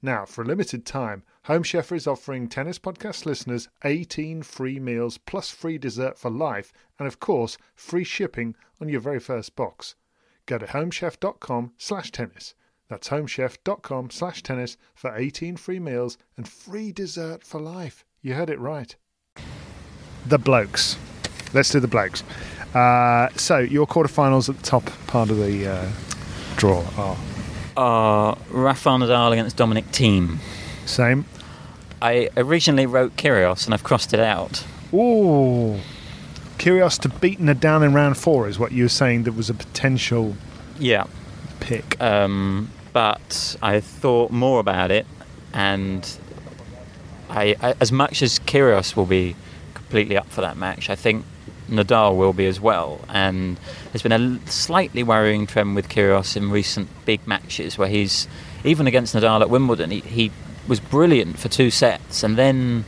S1: Now, for a limited time, Home Chef is offering Tennis Podcast listeners 18 free meals plus free dessert for life and, of course, free shipping on your very first box. Go to homechef.com slash tennis. That's homechef.com slash tennis for 18 free meals and free dessert for life. You heard it right. The blokes. Let's do the blokes. Uh, so, your quarterfinals at the top part of the uh, draw are
S2: Uh, Rafael Nadal against Dominic Thiem.
S1: same.
S2: I originally wrote Kyrgios and I've crossed it out.
S1: Ooh. Kyrgios to beat Nadal in round four is what you were saying that was a potential
S2: Yeah.
S1: pick.
S2: Um, but I thought more about it, and I, I, as much as Kyrgios will be completely up for that match, I think Nadal will be as well. And there's been a slightly worrying trend with Kyrgios in recent big matches where he's, even against Nadal at Wimbledon, he, he was brilliant for two sets and then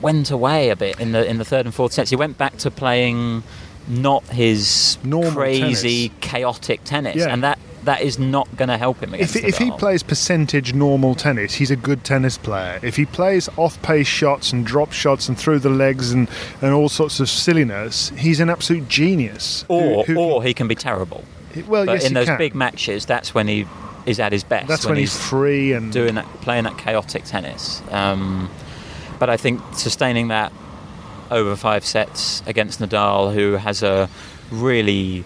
S2: went away a bit in the in the third and fourth sets. He went back to playing not his
S1: Normal
S2: crazy,
S1: tennis.
S2: chaotic tennis,
S1: Yeah.
S2: and that that is not going to help him
S1: If, if he plays percentage normal tennis, he's a good tennis player. If he plays off pace shots and drop shots and through the legs and, and all sorts of silliness, he's an absolute genius.
S2: Or
S1: who-
S2: or he can be terrible.
S1: well,
S2: but
S1: yes,
S2: in those
S1: can.
S2: big matches, that's when he is at his best.
S1: That's when he's free and
S2: doing that, playing that chaotic tennis. Um, but I think sustaining that over five sets against Nadal, who has a really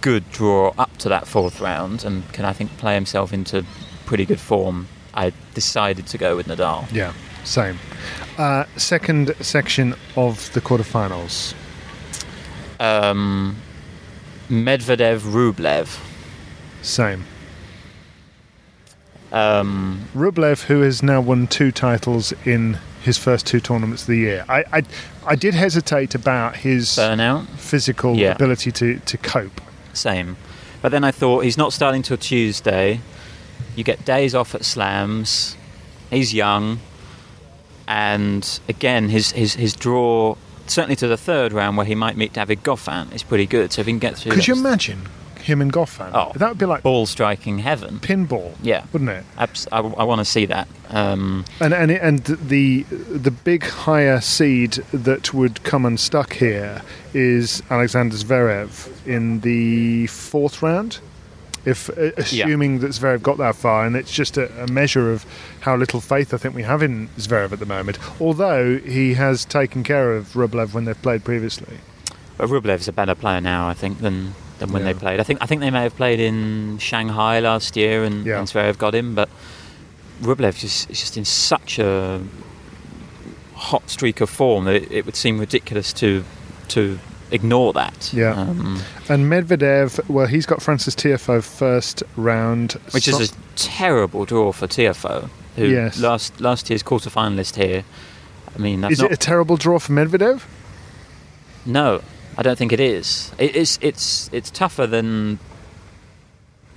S2: good draw up to that fourth round and can I think play himself into pretty good form. I decided to go with Nadal.
S1: Yeah, same. Uh, second section of the quarterfinals.
S2: Um, Medvedev Rublev.
S1: Same.
S2: Um,
S1: Rublev, who has now won two titles in his first two tournaments of the year. I, I, I did hesitate about his
S2: burnout,
S1: physical
S2: Yeah.
S1: ability to, to cope.
S2: Same. But then I thought he's not starting till Tuesday. You get days off at slams. He's young. And again, his, his, his draw, certainly to the third round where he might meet David Goffin, is pretty good. So if he can get through
S1: Could you imagine him and Goffin?
S2: Oh,
S1: that would be like
S2: ball striking heaven.
S1: pinball,
S2: Yeah.
S1: wouldn't it?
S2: Abs- I, want to see that. Um,
S1: And and and the the big higher seed that would come unstuck here is Alexander Zverev in the fourth round. If uh, assuming that Zverev got that far, and it's just a, a measure of how little faith I think we have in Zverev at the moment. Although he has taken care of Rublev when they've played previously.
S2: but Rublev's a better player now, I think, than, than when
S1: Yeah.
S2: they played. I think I think they may have played in Shanghai last year and,
S1: Yeah.
S2: and Zverev got him, but Rublev just is just in such a hot streak of form that it, it would seem ridiculous to to ignore that.
S1: Yeah.
S2: Um,
S1: And Medvedev, well, he's got Frances Tiafoe first round,
S2: which
S1: So-
S2: is a terrible draw for Tiafoe, who
S1: Yes.
S2: last last year's quarter finalist here. I mean, that's
S1: is
S2: not
S1: it a terrible draw for Medvedev?
S2: No, I don't think it is. It, it's it's it's tougher than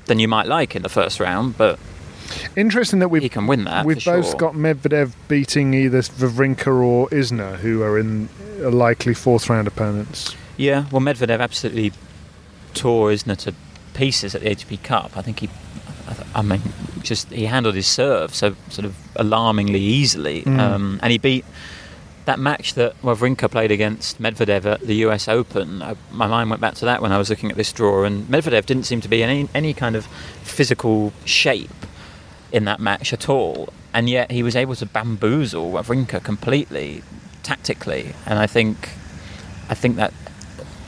S2: than you might like in the first round, but
S1: Interesting that
S2: he can win that.
S1: We've both
S2: sure.
S1: got Medvedev beating either Wawrinka or Isner, who are in uh, likely fourth round opponents.
S2: Yeah, well, Medvedev absolutely tore Isner to pieces at the ATP Cup. I think he, I I mean, just he handled his serve so sort of alarmingly easily,
S1: Mm.
S2: um, and he beat that match that Wawrinka played against Medvedev at the U.S. Open. I, my mind went back to that when I was looking at this draw, and Medvedev didn't seem to be in any any kind of physical shape in that match at all, and yet he was able to bamboozle Wawrinka completely tactically, and I think I think that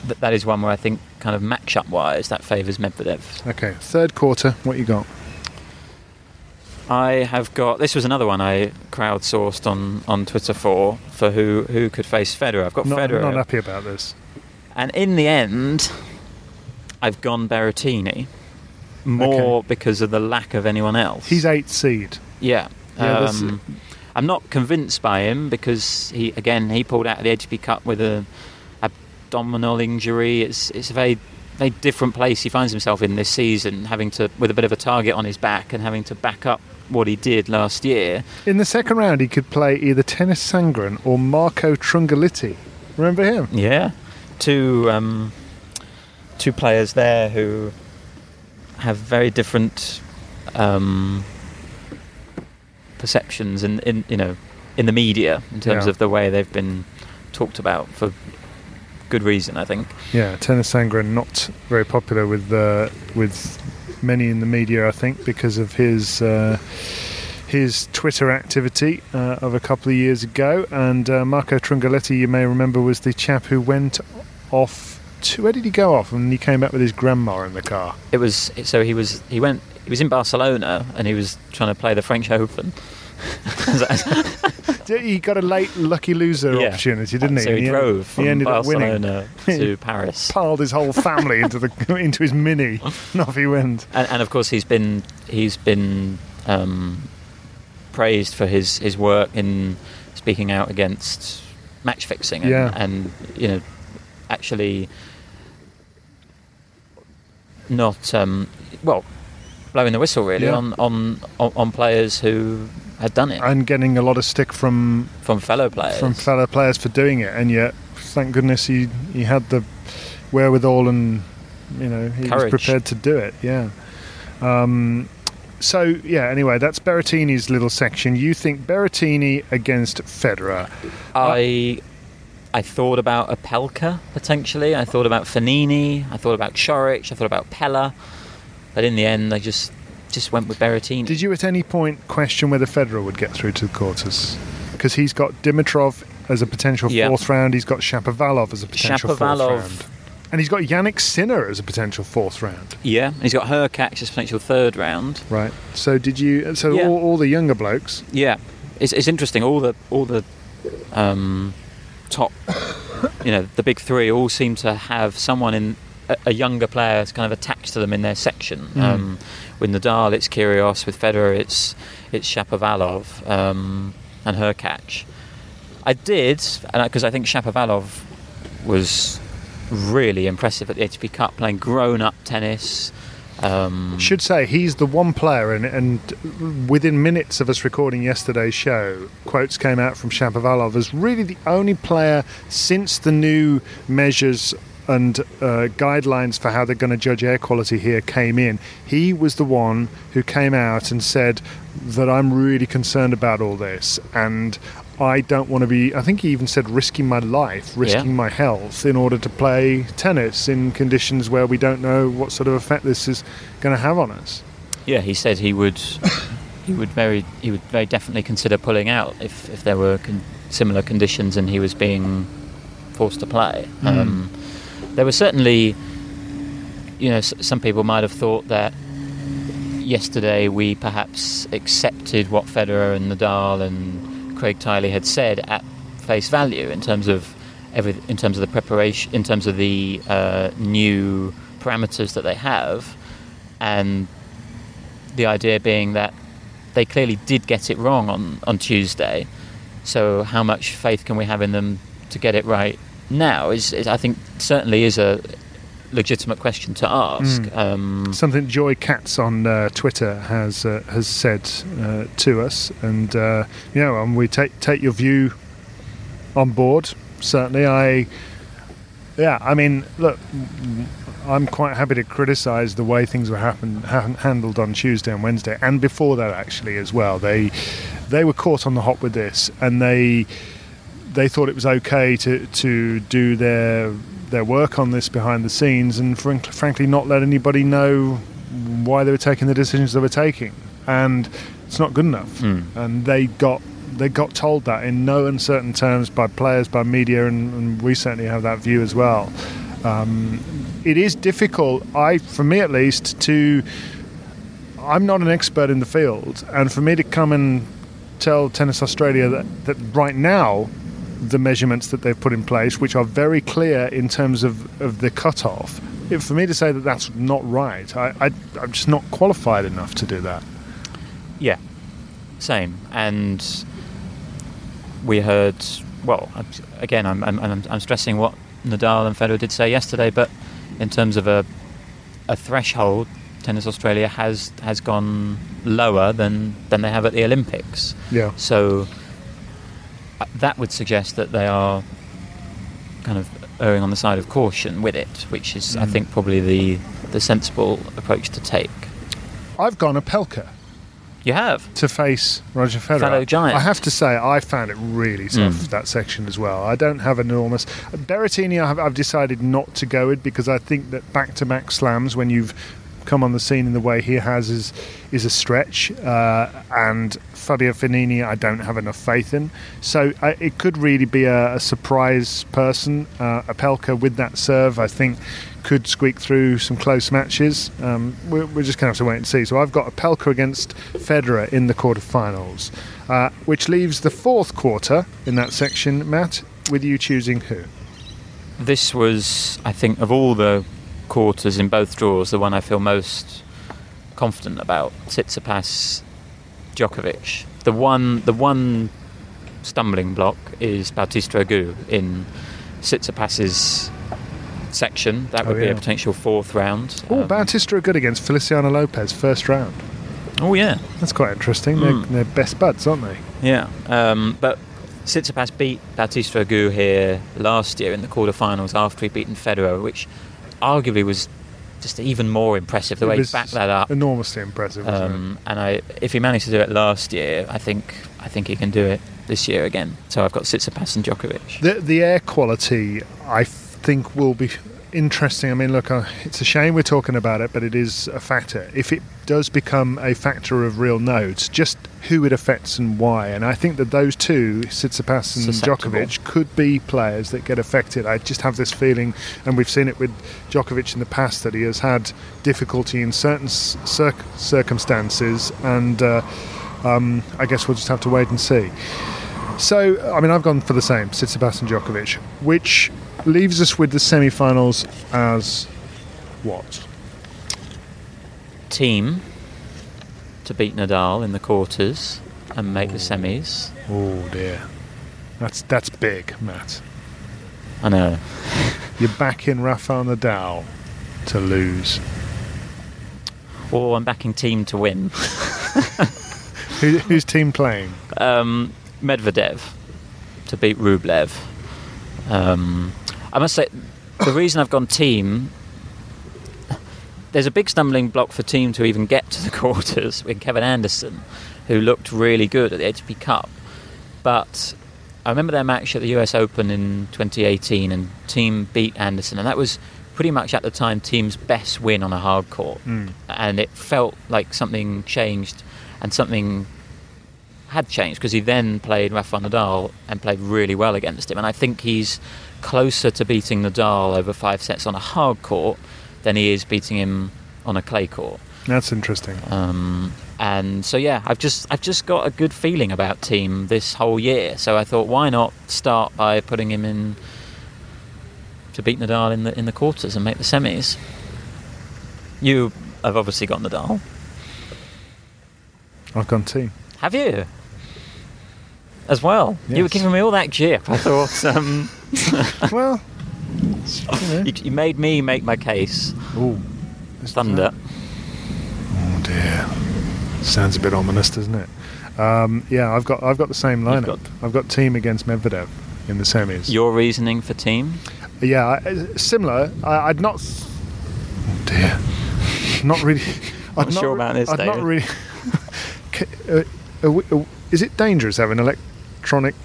S2: that, that is one where I think kind of match-up wise that favours Medvedev.
S1: Okay, third quarter, what you got?
S2: I have got this was another one I crowdsourced on, on Twitter for for who who could face Federer. I've got
S1: Not,
S2: Federer,
S1: not happy about this.
S2: and in the end, I've gone Berrettini more because of the lack of anyone else.
S1: He's eight seed.
S2: Yeah.
S1: Yeah,
S2: um, I'm not convinced by him because he again he pulled out of the ATP Cup with a abdominal injury. It's it's a very very different place he finds himself in this season, having to with a bit of a target on his back and having to back up what he did last year.
S1: In the second round, he could play either Tennys Sandgren or Marco Trungelliti. Remember him?
S2: Yeah, two um, two players there who have very different um, perceptions in, in you know in the media in terms
S1: Yeah.
S2: of the way they've been talked about for good reason. I think.
S1: Yeah, Tennys Sandgren not very popular with uh, with many in the media, I think, because of his uh, his Twitter activity uh, of a couple of years ago. And uh, Marco Trungelliti, you may remember, was the chap who went off. To, where did he go off? And he came back with his grandma in the car.
S2: It was so he was he went he was in Barcelona and he was trying to play the French Open.
S1: He got a late lucky loser
S2: Yeah.
S1: opportunity, didn't he?
S2: So he
S1: And
S2: drove from
S1: he ended up winning.
S2: Barcelona to Paris.
S1: Piled his whole family into the into his mini, and off he went.
S2: and, and of course he's been he's been um, praised for his, his work in speaking out against match fixing and,
S1: Yeah.
S2: and you know actually not um, well blowing the whistle really
S1: Yeah.
S2: on on on players who had done it
S1: and getting a lot of stick from
S2: from fellow players.
S1: from fellow players for doing it, and yet, thank goodness he he had the wherewithal and you know he
S2: Courage.
S1: was prepared to do it. Yeah. Um, so yeah. Anyway, that's Berrettini's little section. You think Berrettini against Federer?
S2: I I thought about Opelka potentially. I thought about Fognini. I thought about Coric. I thought about Pella. But in the end, I just just went with Berrettini.
S1: Did you at any point question whether Federer would get through to the quarters? Because he's got Dimitrov as a potential
S2: Yeah.
S1: fourth round. He's got Shapovalov as a potential fourth round. And he's got Jannik Sinner as a potential fourth round.
S2: Yeah, and he's got Hurkacz as potential third round.
S1: Right. So did you? So
S2: Yeah.
S1: all, all the younger blokes.
S2: Yeah, it's, it's interesting. All the all the um, top, you know, the big three all seem to have someone in a, a younger player is kind of attached to them in their section.
S1: Mm.
S2: Um, with Nadal, it's Kyrgios. With Federer, it's it's Shapovalov um, and catch. I did, because I think Shapovalov was really impressive at the ATP Cup, playing grown-up tennis. Um,
S1: Should say he's the one player, and, and within minutes of us recording yesterday's show, quotes came out from Shapovalov as really the only player since the new measures and uh, guidelines for how they're going to judge air quality here came in. He was the one who came out and said that I'm really concerned about all this, and I don't want to be. I think he even said risking my life, risking
S2: Yeah.
S1: my health in order to play tennis in conditions where we don't know what sort of effect this is going to have on us.
S2: Yeah, he said he would he would very he would very definitely consider pulling out if, if there were con- similar conditions and he was being forced to play.
S1: Mm.
S2: Um, there were certainly, you know, some people might have thought that yesterday we perhaps accepted what Federer and Nadal and Craig Tiley had said at face value in terms of every in terms of the preparation, in terms of the uh, new parameters that they have, and the idea being that they clearly did get it wrong on, on Tuesday. So how much faith can we have in them to get it right now? Is, is I think certainly is a legitimate question to ask.
S1: Mm.
S2: Um,
S1: Something Joy Katz on uh, Twitter has uh, has said uh, to us, and uh, you know, um, we take take your view on board. Certainly, I yeah, I mean, look, I'm quite happy to criticise the way things were happen, ha- handled on Tuesday and Wednesday, and before that actually as well. They they were caught on the hop with this, and they they thought it was okay to to do their their work on this behind the scenes, and frank, frankly, not let anybody know why they were taking the decisions they were taking, and it's not good enough. And they got they got told that in no uncertain terms by players, by media, and, and we certainly have that view as well. Um, it is difficult, I, for me at least, to. I'm not an expert in the field, and for me to come and tell Tennis Australia that, that right now the measurements that they've put in place, which are very clear in terms of, of the cutoff, it, for me to say that that's not right, I, I, I'm just not qualified enough to do that.
S2: Yeah, same. And we heard, well, again, I'm, I'm, I'm, I'm stressing what Nadal and Federer did say yesterday, but in terms of a, a threshold, Tennis Australia has has gone lower than, than they have at the Olympics.
S1: Yeah.
S2: So that would suggest that they are kind of erring on the side of caution with it, which is, I
S1: Mm.
S2: think, probably the, the sensible approach to take.
S1: I've gone Opelka.
S2: You have
S1: to face Roger Federer.
S2: Fellow giant.
S1: I have to say, I found it really tough
S2: Mm.
S1: that section as well. I don't have enormous Berrettini. I have, I've decided not to go with because I think that back-to-back slams when you've come on the scene in the way he has is is a stretch. Uh, and Fabio Fognini, I don't have enough faith in. So I, it could really be a, a surprise person. Uh, Opelka with that serve, I think, could squeak through some close matches. Um, we're, we're just going to have to wait and see. So I've got Opelka against Federer in the quarterfinals, uh, which leaves the fourth quarter in that section, Matt, with you choosing who?
S2: This was, I think, of all the quarters in both draws, the one I feel most confident about. Tsitsipas, Djokovic. The one, the one stumbling block is Bautista Agut in Tsitsipas's section. That
S1: Oh,
S2: would be a potential fourth round.
S1: Oh,
S2: Um,
S1: Bautista Agut against Feliciano Lopez first round.
S2: oh yeah,
S1: That's quite interesting. They're, they're best buds, aren't they?
S2: yeah. Um, but Tsitsipas beat Bautista Agut here last year in the quarterfinals after he'd beaten Federer, which arguably was just even more impressive the
S1: It
S2: way he backed that up.
S1: Enormously impressive. wasn't it?
S2: Um, and I, if he managed to do it last year, I think I think he can do it this year again. So I've got Tsitsipas and Djokovic.
S1: The the air quality, I think, will be interesting. I mean, look, uh, it's a shame we're talking about it, but it is a factor. If it does become a factor of real nodes, just who it affects and why. And I think that those two, Tsitsipas and. Djokovic, could be players that get affected. I just have this feeling, and we've seen it with Djokovic in the past, that he has had difficulty in certain circ- circumstances, and uh, um, I guess we'll just have to wait and see. So, I mean, I've gone for the same, Tsitsipas and Djokovic, which leaves us with the semi-finals as what?
S2: Thiem to beat Nadal in the quarters and make the semis.
S1: Oh dear, that's that's big, Matt.
S2: I know.
S1: You're backing Rafael Nadal to lose.
S2: Or I'm backing Thiem to win.
S1: Who, who's Thiem playing?
S2: Um, Medvedev to beat Rublev. Um, I must say, the reason I've gone Thiem, there's a big stumbling block for Thiem to even get to the quarters with Kevin Anderson, who looked really good at the ATP Cup. But I remember their match at the US Open in 2018, and Thiem beat Anderson, and that was pretty much at the time Thiem's best win on a hard court.
S1: Mm.
S2: And it felt like something changed and something had changed because he then played Rafa Nadal and played really well against him. And I think he's closer to beating Nadal over five sets on a hard court than he is beating him on a clay court.
S1: That's interesting.
S2: Um, and so yeah, I've just I've just got a good feeling about Thiem this whole year. So I thought, why not start by putting him in to beat Nadal in the in the quarters and make the semis. You have obviously got Nadal.
S1: I've gone Thiem.
S2: Have you? As well. You were giving me all that jip. I thought. Um,
S1: well,
S2: you, you made me make my case.
S1: Ooh,
S2: Thunder.
S1: Oh dear. Sounds a bit ominous, doesn't it? Um, yeah, I've got I've got the same lineup. I've got Thiem against Medvedev in the semis.
S2: Your reasoning for Thiem?
S1: Yeah, similar. I, I'd not. Oh dear. Not really.
S2: Not
S1: I'd
S2: sure
S1: re-
S2: about this,
S1: I'd not really. Ca- are we- uh, is it dangerous having electronic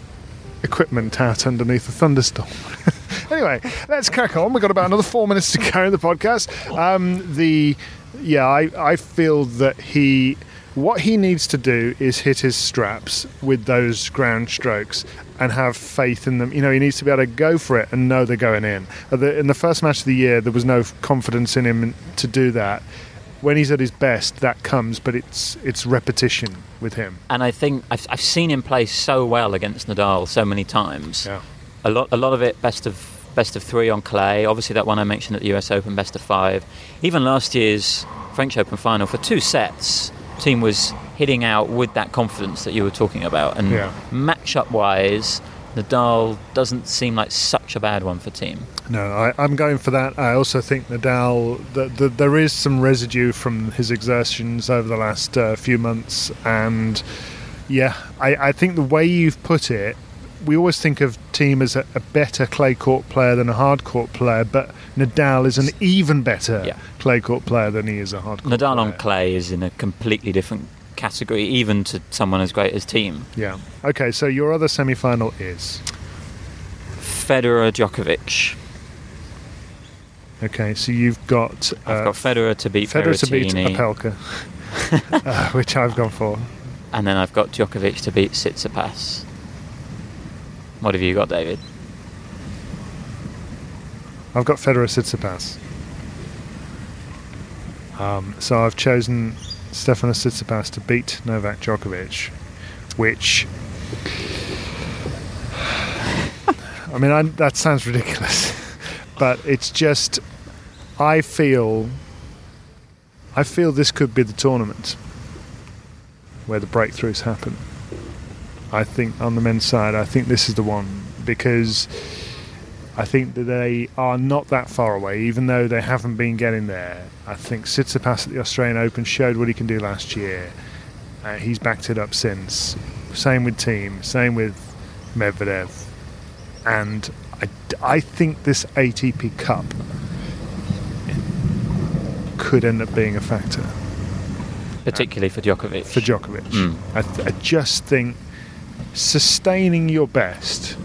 S1: equipment out underneath a thunderstorm? anyway, let's crack on. We've got about another four minutes to go in the podcast. Um, the yeah, I, I feel that he what he needs to do is hit his straps with those ground strokes and have faith in them. You know, he needs to be able to go for it and know they're going in. In the first match of the year, there was no confidence in him to do that. When he's at his best, that comes, but it's it's repetition with him.
S2: And I think I've, I've seen him play so well against Nadal so many times.
S1: Yeah.
S2: A lot, a lot of it best of best of three on clay. Obviously, that one I mentioned at the US Open, best of five. Even last year's French Open final for two sets, Thiem was hitting out with that confidence that you were talking about. And
S1: Yeah.
S2: match-up wise, Nadal doesn't seem like such a bad one for Thiem.
S1: No, I, I'm going for that. I also think Nadal, that that there is some residue from his exertions over the last uh, few months, and yeah, I, I think the way you've put it, we always think of Thiem as a, a better clay court player than a hard court player, but Nadal is an even better
S2: Yeah.
S1: clay court player than he is a hard court
S2: Nadal
S1: player.
S2: on clay is in a completely different category, even to someone as great as Thiem.
S1: Yeah. Okay, so your other semi final is.
S2: Federer, Djokovic.
S1: Okay, so you've got. Uh,
S2: I've got Federer to beat
S1: Federer to beat
S2: Berrettini.
S1: Apelka, uh, which I've gone for.
S2: And then I've got Djokovic to beat Tsitsipas. What have you got, David?
S1: I've got Federer Tsitsipas. Um, so I've chosen Stefanos Tsitsipas to beat Novak Djokovic, which. I mean, I, that sounds ridiculous, but it's just. I feel. I feel this could be the tournament where the breakthroughs happen. I think on the men's side, I think this is the one because I think that they are not that far away, even though they haven't been getting there. I think Tsitsipas at the Australian Open showed what he can do last year. Uh, he's backed it up since. Same with Thiem, same with Medvedev. And I, I think this ATP Cup could end up being a factor
S2: particularly for Djokovic.
S1: for Djokovic.
S2: Mm.
S1: I, th- I just think sustaining your best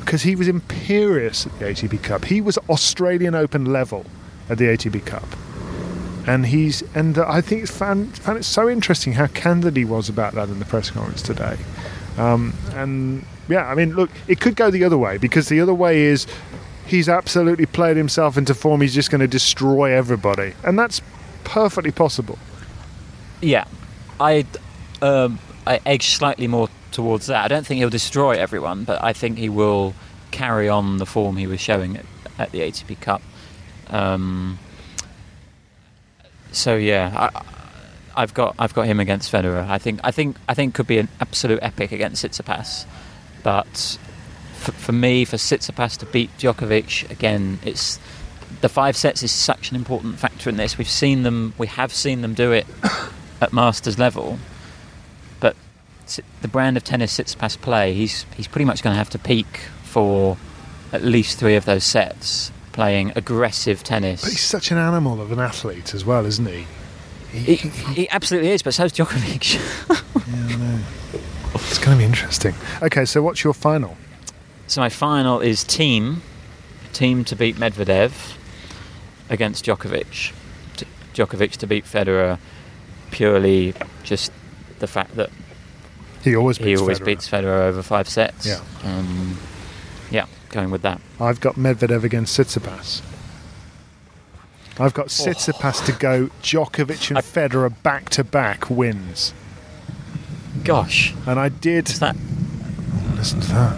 S1: because he was imperious at the ATP Cup. He was Australian Open level at the ATP Cup, and he's and I think it's found found it so interesting how candid he was about that in the press conference today. Um, and yeah, I mean, look, it could go the other way because the other way is he's absolutely played himself into form. He's just going to destroy everybody, and that's perfectly possible.
S2: Yeah, I um, I edge slightly more towards that. I don't think he'll destroy everyone, but I think he will carry on the form he was showing at, at the ATP Cup. Um, so yeah, I, I've got I've got him against Federer. I think I think I think could be an absolute epic against Tsitsipas, but for, for me, for Tsitsipas to beat Djokovic again, it's the five sets is such an important factor in this. We've seen them, we have seen them do it at Masters level, but the brand of tennis Tsitsipas play, he's he's pretty much going to have to peak for at least three of those sets, playing aggressive tennis.
S1: But he's such an animal of an athlete as well, isn't he?
S2: He, he absolutely is, but so's Djokovic.
S1: Yeah, I know. It's going to be interesting. Okay, so what's your final?
S2: so my final is Thiem, Thiem to beat Medvedev against Djokovic. Djokovic to beat Federer, purely just the fact that
S1: He always
S2: he
S1: beats
S2: always
S1: Federer.
S2: beats Federer over five sets.
S1: Yeah.
S2: Um, yeah, going with that.
S1: I've got Medvedev against Tsitsipas. I've got Tsitsipas to go Djokovic and Federer back to back wins.
S2: Gosh,
S1: And I did
S2: that
S1: listen to that.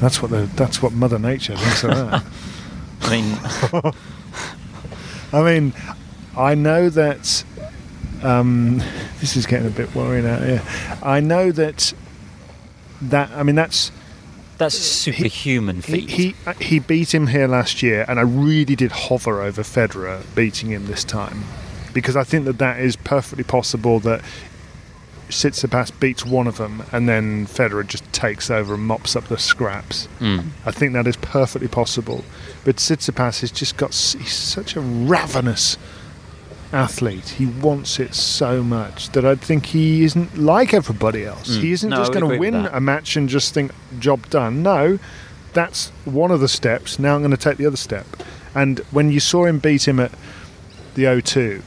S1: That's what the that's what Mother Nature thinks of that.
S2: I mean,
S1: I mean, I know that um, this is getting a bit worrying out here. I know that that I mean that's
S2: that's superhuman
S1: he,
S2: feat.
S1: he he beat him here last year, and I really did hover over Federer beating him this time because I think that that is perfectly possible that Tsitsipas beats one of them, and then Federer just takes over and mops up the scraps.
S2: Mm.
S1: I think that is perfectly possible. But Tsitsipas has just got he's such a ravenous athlete. He wants it so much that I think he isn't like everybody else.
S2: Mm.
S1: He isn't
S2: No,
S1: just going to win a match and just think job done. No, that's one of the steps. Now I'm going to take the other step. And when you saw him beat him at the O2,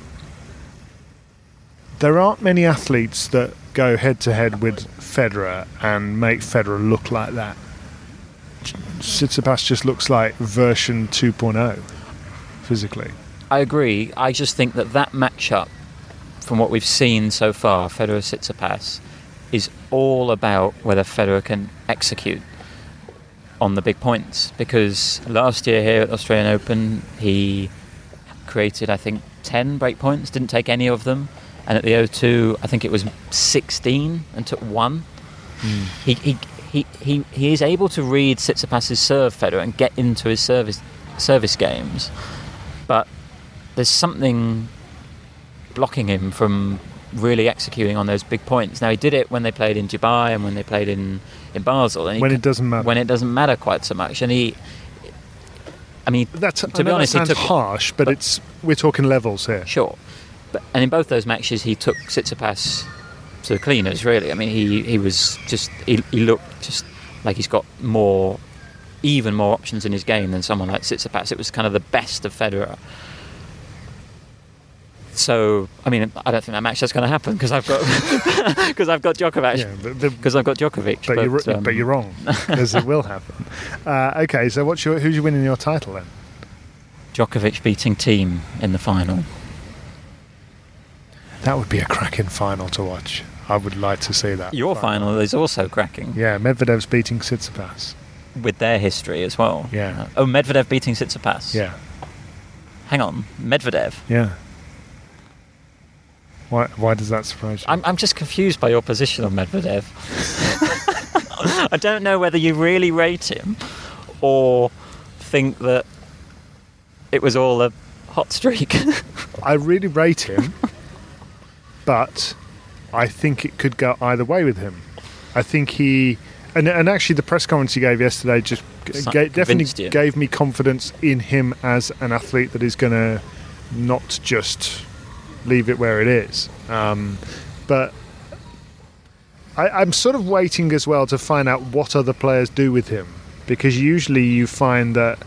S1: there aren't many athletes that go head to head with Federer and make Federer look like that. Tsitsipas just looks like version 2.0 physically.
S2: I agree. I just think that that matchup, from what we've seen so far, Federer Tsitsipas, is all about whether Federer can execute on the big points. Because last year here at the Australian Open, he created, I think, 10 break points, didn't take any of them. And at the O2, I think it was 16 and took one. He, he, he, he, he is able to read Tsitsipas's serve, Federer, and get into his service, service games. But there's something blocking him from really executing on those big points. Now he did it when they played in Dubai and when they played in, in Basel. And
S1: When it doesn't matter.
S2: When it doesn't matter quite so much. And he, I mean,
S1: That's,
S2: to
S1: I
S2: be honest,
S1: that sounds
S2: took
S1: harsh, but,
S2: but-
S1: it's we're talking levels here.
S2: Sure. But, and in both those matches, he took Tsitsipas to the cleaners, really. I mean, he, he was just, he, he looked just like he's got more, even more options in his game than someone like Tsitsipas. It was kind of the best of Federer. So, I mean, I don't think that match is going to happen because I've got because I've got Djokovic
S1: Yeah, but,
S2: because I've got Djokovic.
S1: but, you're,
S2: um,
S1: but you're wrong, because it will happen. Uh, okay, so what's your, who's you winning your title then?
S2: Djokovic beating Thiem in the final.
S1: That would be a cracking final to watch. I would like to see that.
S2: Your final is also cracking
S1: Yeah, Medvedev's beating Tsitsipas.
S2: with their history as well.
S1: Yeah.
S2: Oh, Medvedev beating Tsitsipas.
S1: Yeah,
S2: Hang on, Medvedev.
S1: yeah. Why, why does that surprise you?
S2: I'm, I'm just confused by your position on Medvedev. I don't know whether you really rate him or think that it was all a hot streak.
S1: I really rate him, but I think it could go either way with him. I think he, and, and actually the press conference he gave yesterday just ga- definitely
S2: you.
S1: gave me confidence in him as an athlete that is going to not just leave it where it is. Um, but I, I'm sort of waiting as well to find out what other players do with him because usually you find that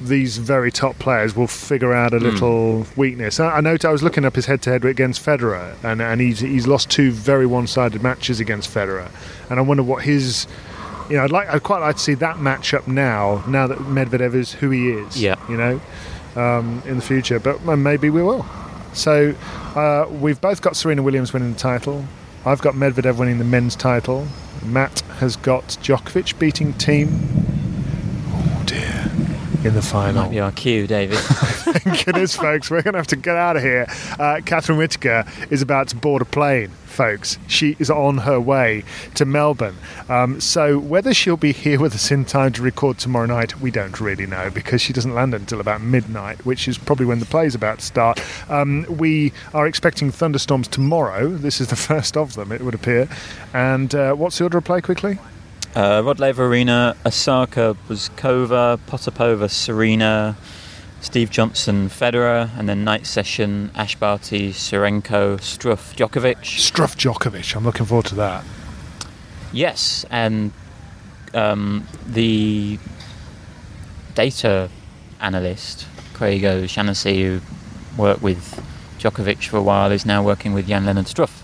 S1: these very top players will figure out a little weakness. I, I know I was looking up his head-to-head against Federer, and, and he's he's lost two very one-sided matches against Federer, and I wonder what his. You know, I'd like I'd quite like to see that matchup now. Now that Medvedev is who he is,
S2: Yeah.
S1: you know, um, in the future. But uh, maybe we will. So uh, we've both got Serena Williams winning the title. I've got Medvedev winning the men's title. Matt has got Djokovic beating Thiem. In the final.
S2: Might be our cue, David.
S1: Thank goodness, folks. We're going to have to get out of here. Uh, Catherine Whitaker is about to board a plane, folks. She is on her way to Melbourne. Um, so, whether she'll be here with us in time to record tomorrow night, we don't really know because she doesn't land until about midnight, which is probably when the play is about to start. Um, we are expecting thunderstorms tomorrow. This is the first of them, it would appear. And uh, what's the order of play quickly?
S2: Uh, Rod Arena, Osaka, Bouzkova, Potapova, Serena, Steve Johnson, Federer, and then night session, Ash Barty, Tsurenko, Struff, Djokovic.
S1: Struff Djokovic. I'm looking forward to that.
S2: Yes, and um, the data analyst, Craig O'Shaughnessy, who worked with Djokovic for a while, is now working with Jan-Lennard Struff.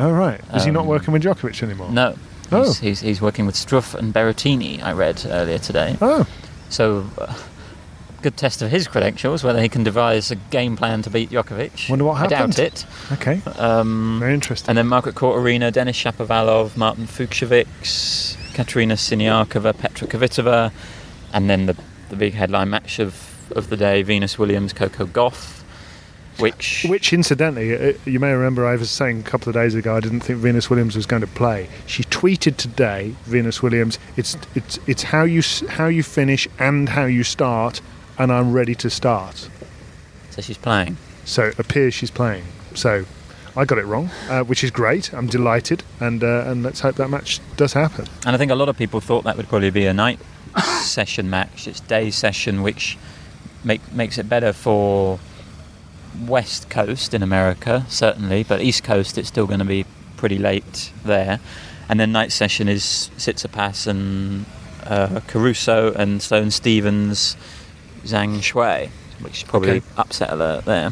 S1: Oh, right. Is he not
S2: Um,
S1: working with Djokovic anymore?
S2: No.
S1: Oh.
S2: He's, he's, he's working with Struff and Berrettini, I read earlier today.
S1: Oh.
S2: So, uh, good test of his credentials, whether he can devise a game plan to beat Djokovic.
S1: Wonder what
S2: I doubt
S1: happened.
S2: it.
S1: Okay.
S2: Um,
S1: Very interesting.
S2: and then Margaret Court Arena, Denis Shapovalov, Martin Fucsovics, Katerina Siniakova, Petra Kvitova, and then the, the big headline match of, of the day, Venus Williams, Coco Gauff, which
S1: Which, incidentally, uh, you may remember I was saying a couple of days ago I didn't think Venus Williams was going to play. She tweeted today, Venus Williams, it's it's it's how you how you finish and how you start, and I'm ready to start.
S2: so she's playing.
S1: So it appears she's playing. So I got it wrong, uh, which is great. I'm delighted, and uh, and let's hope that match does happen.
S2: And I think a lot of people thought that would probably be a night session match. It's day session, which make, makes it better for West Coast in America, certainly, but East Coast it's still going to be pretty late there. And then night session is Tsitsipas and uh, Caruso and Sloane Stevens, Zhang Shuai, which is probably
S1: Okay.
S2: upset alert there.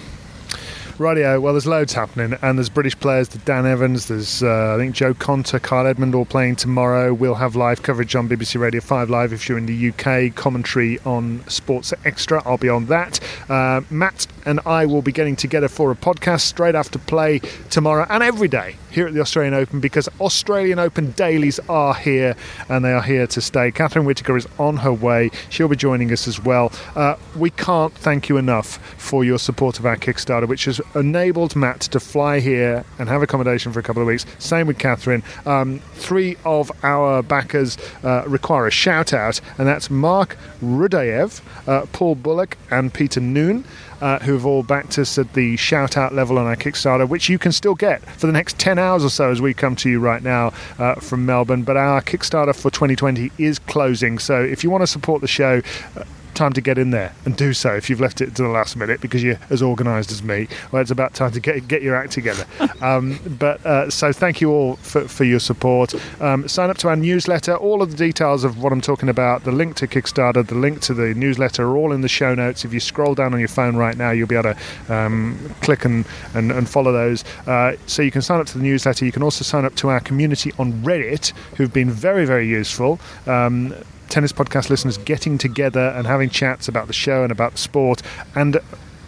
S1: Radio. Well, there's loads happening, and there's British players. There's Dan Evans. There's uh, I think Jo Konta, Kyle Edmund all playing tomorrow. We'll have live coverage on BBC Radio Five Live if you're in the UK. Commentary on Sports Extra. I'll be on that. Uh, Matt and I will be getting together for a podcast straight after play tomorrow and every day here at the Australian Open because Australian Open dailies are here and they are here to stay. Catherine Whitaker is on her way. She'll be joining us as well. Uh, we can't thank you enough for your support of our Kickstarter, which has enabled Matt to fly here and have accommodation for a couple of weeks. Same with Catherine. Um, three of our backers uh, require a shout out, and that's Mark Rudayev, uh, Paul Bullock, and Peter Noon. Uh, who have all backed us at the shout out level on our Kickstarter, which you can still get for the next 10 hours or so as we come to you right now uh, from Melbourne. But our Kickstarter for 2020 is closing, so if you want to support the show, uh, time to get in there and do so if you've left it to the last minute because you're as organised as me. Well, it's about time to get get your act together. um, but uh, so thank you all for, for your support. Um, sign up to our newsletter. All of the details of what I'm talking about, the link to Kickstarter, the link to the newsletter are all in the show notes. If you scroll down on your phone right now, you'll be able to um, click and, and, and follow those. Uh, so you can sign up to the newsletter. You can also sign up to our community on Reddit, who've been very, very useful. Um, tennis podcast listeners getting together and having chats about the show and about the sport and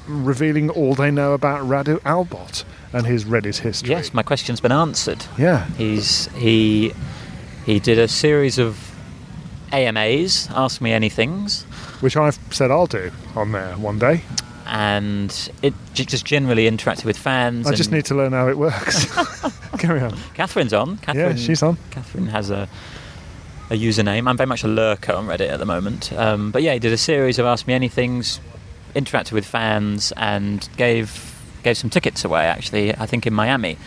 S1: revealing all they know about Radu Albot and his Reddit history.
S2: Yes, my question's been answered.
S1: Yeah.
S2: He's he he did a series of AMAs, ask me anythings,
S1: Which I've said I'll do on there one day.
S2: and it j- just generally interacted with fans.
S1: I just need to learn how it works. Carry on.
S2: Catherine's on. Catherine,
S1: she's on.
S2: Catherine has a a username. I'm very much a lurker on Reddit at the moment. Um, but yeah, he did a series of Ask Me Anythings, interacted with fans, and gave gave some tickets away. Actually, I think in Miami,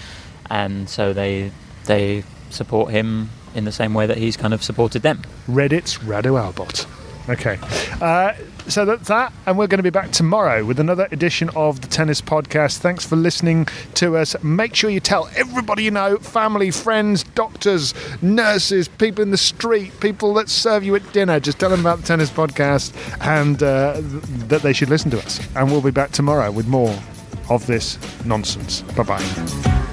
S2: and so they they support him in the same way that he's kind of supported them.
S1: Reddit's Radu Albot. Okay. Uh, so that's that, and we're going to be back tomorrow with another edition of the Tennis Podcast. Thanks for listening to us. Make sure you tell everybody you know family, friends, doctors, nurses, people in the street, people that serve you at dinner. Just tell them about the Tennis Podcast and uh, th- that they should listen to us. And we'll be back tomorrow with more of this nonsense. Bye bye.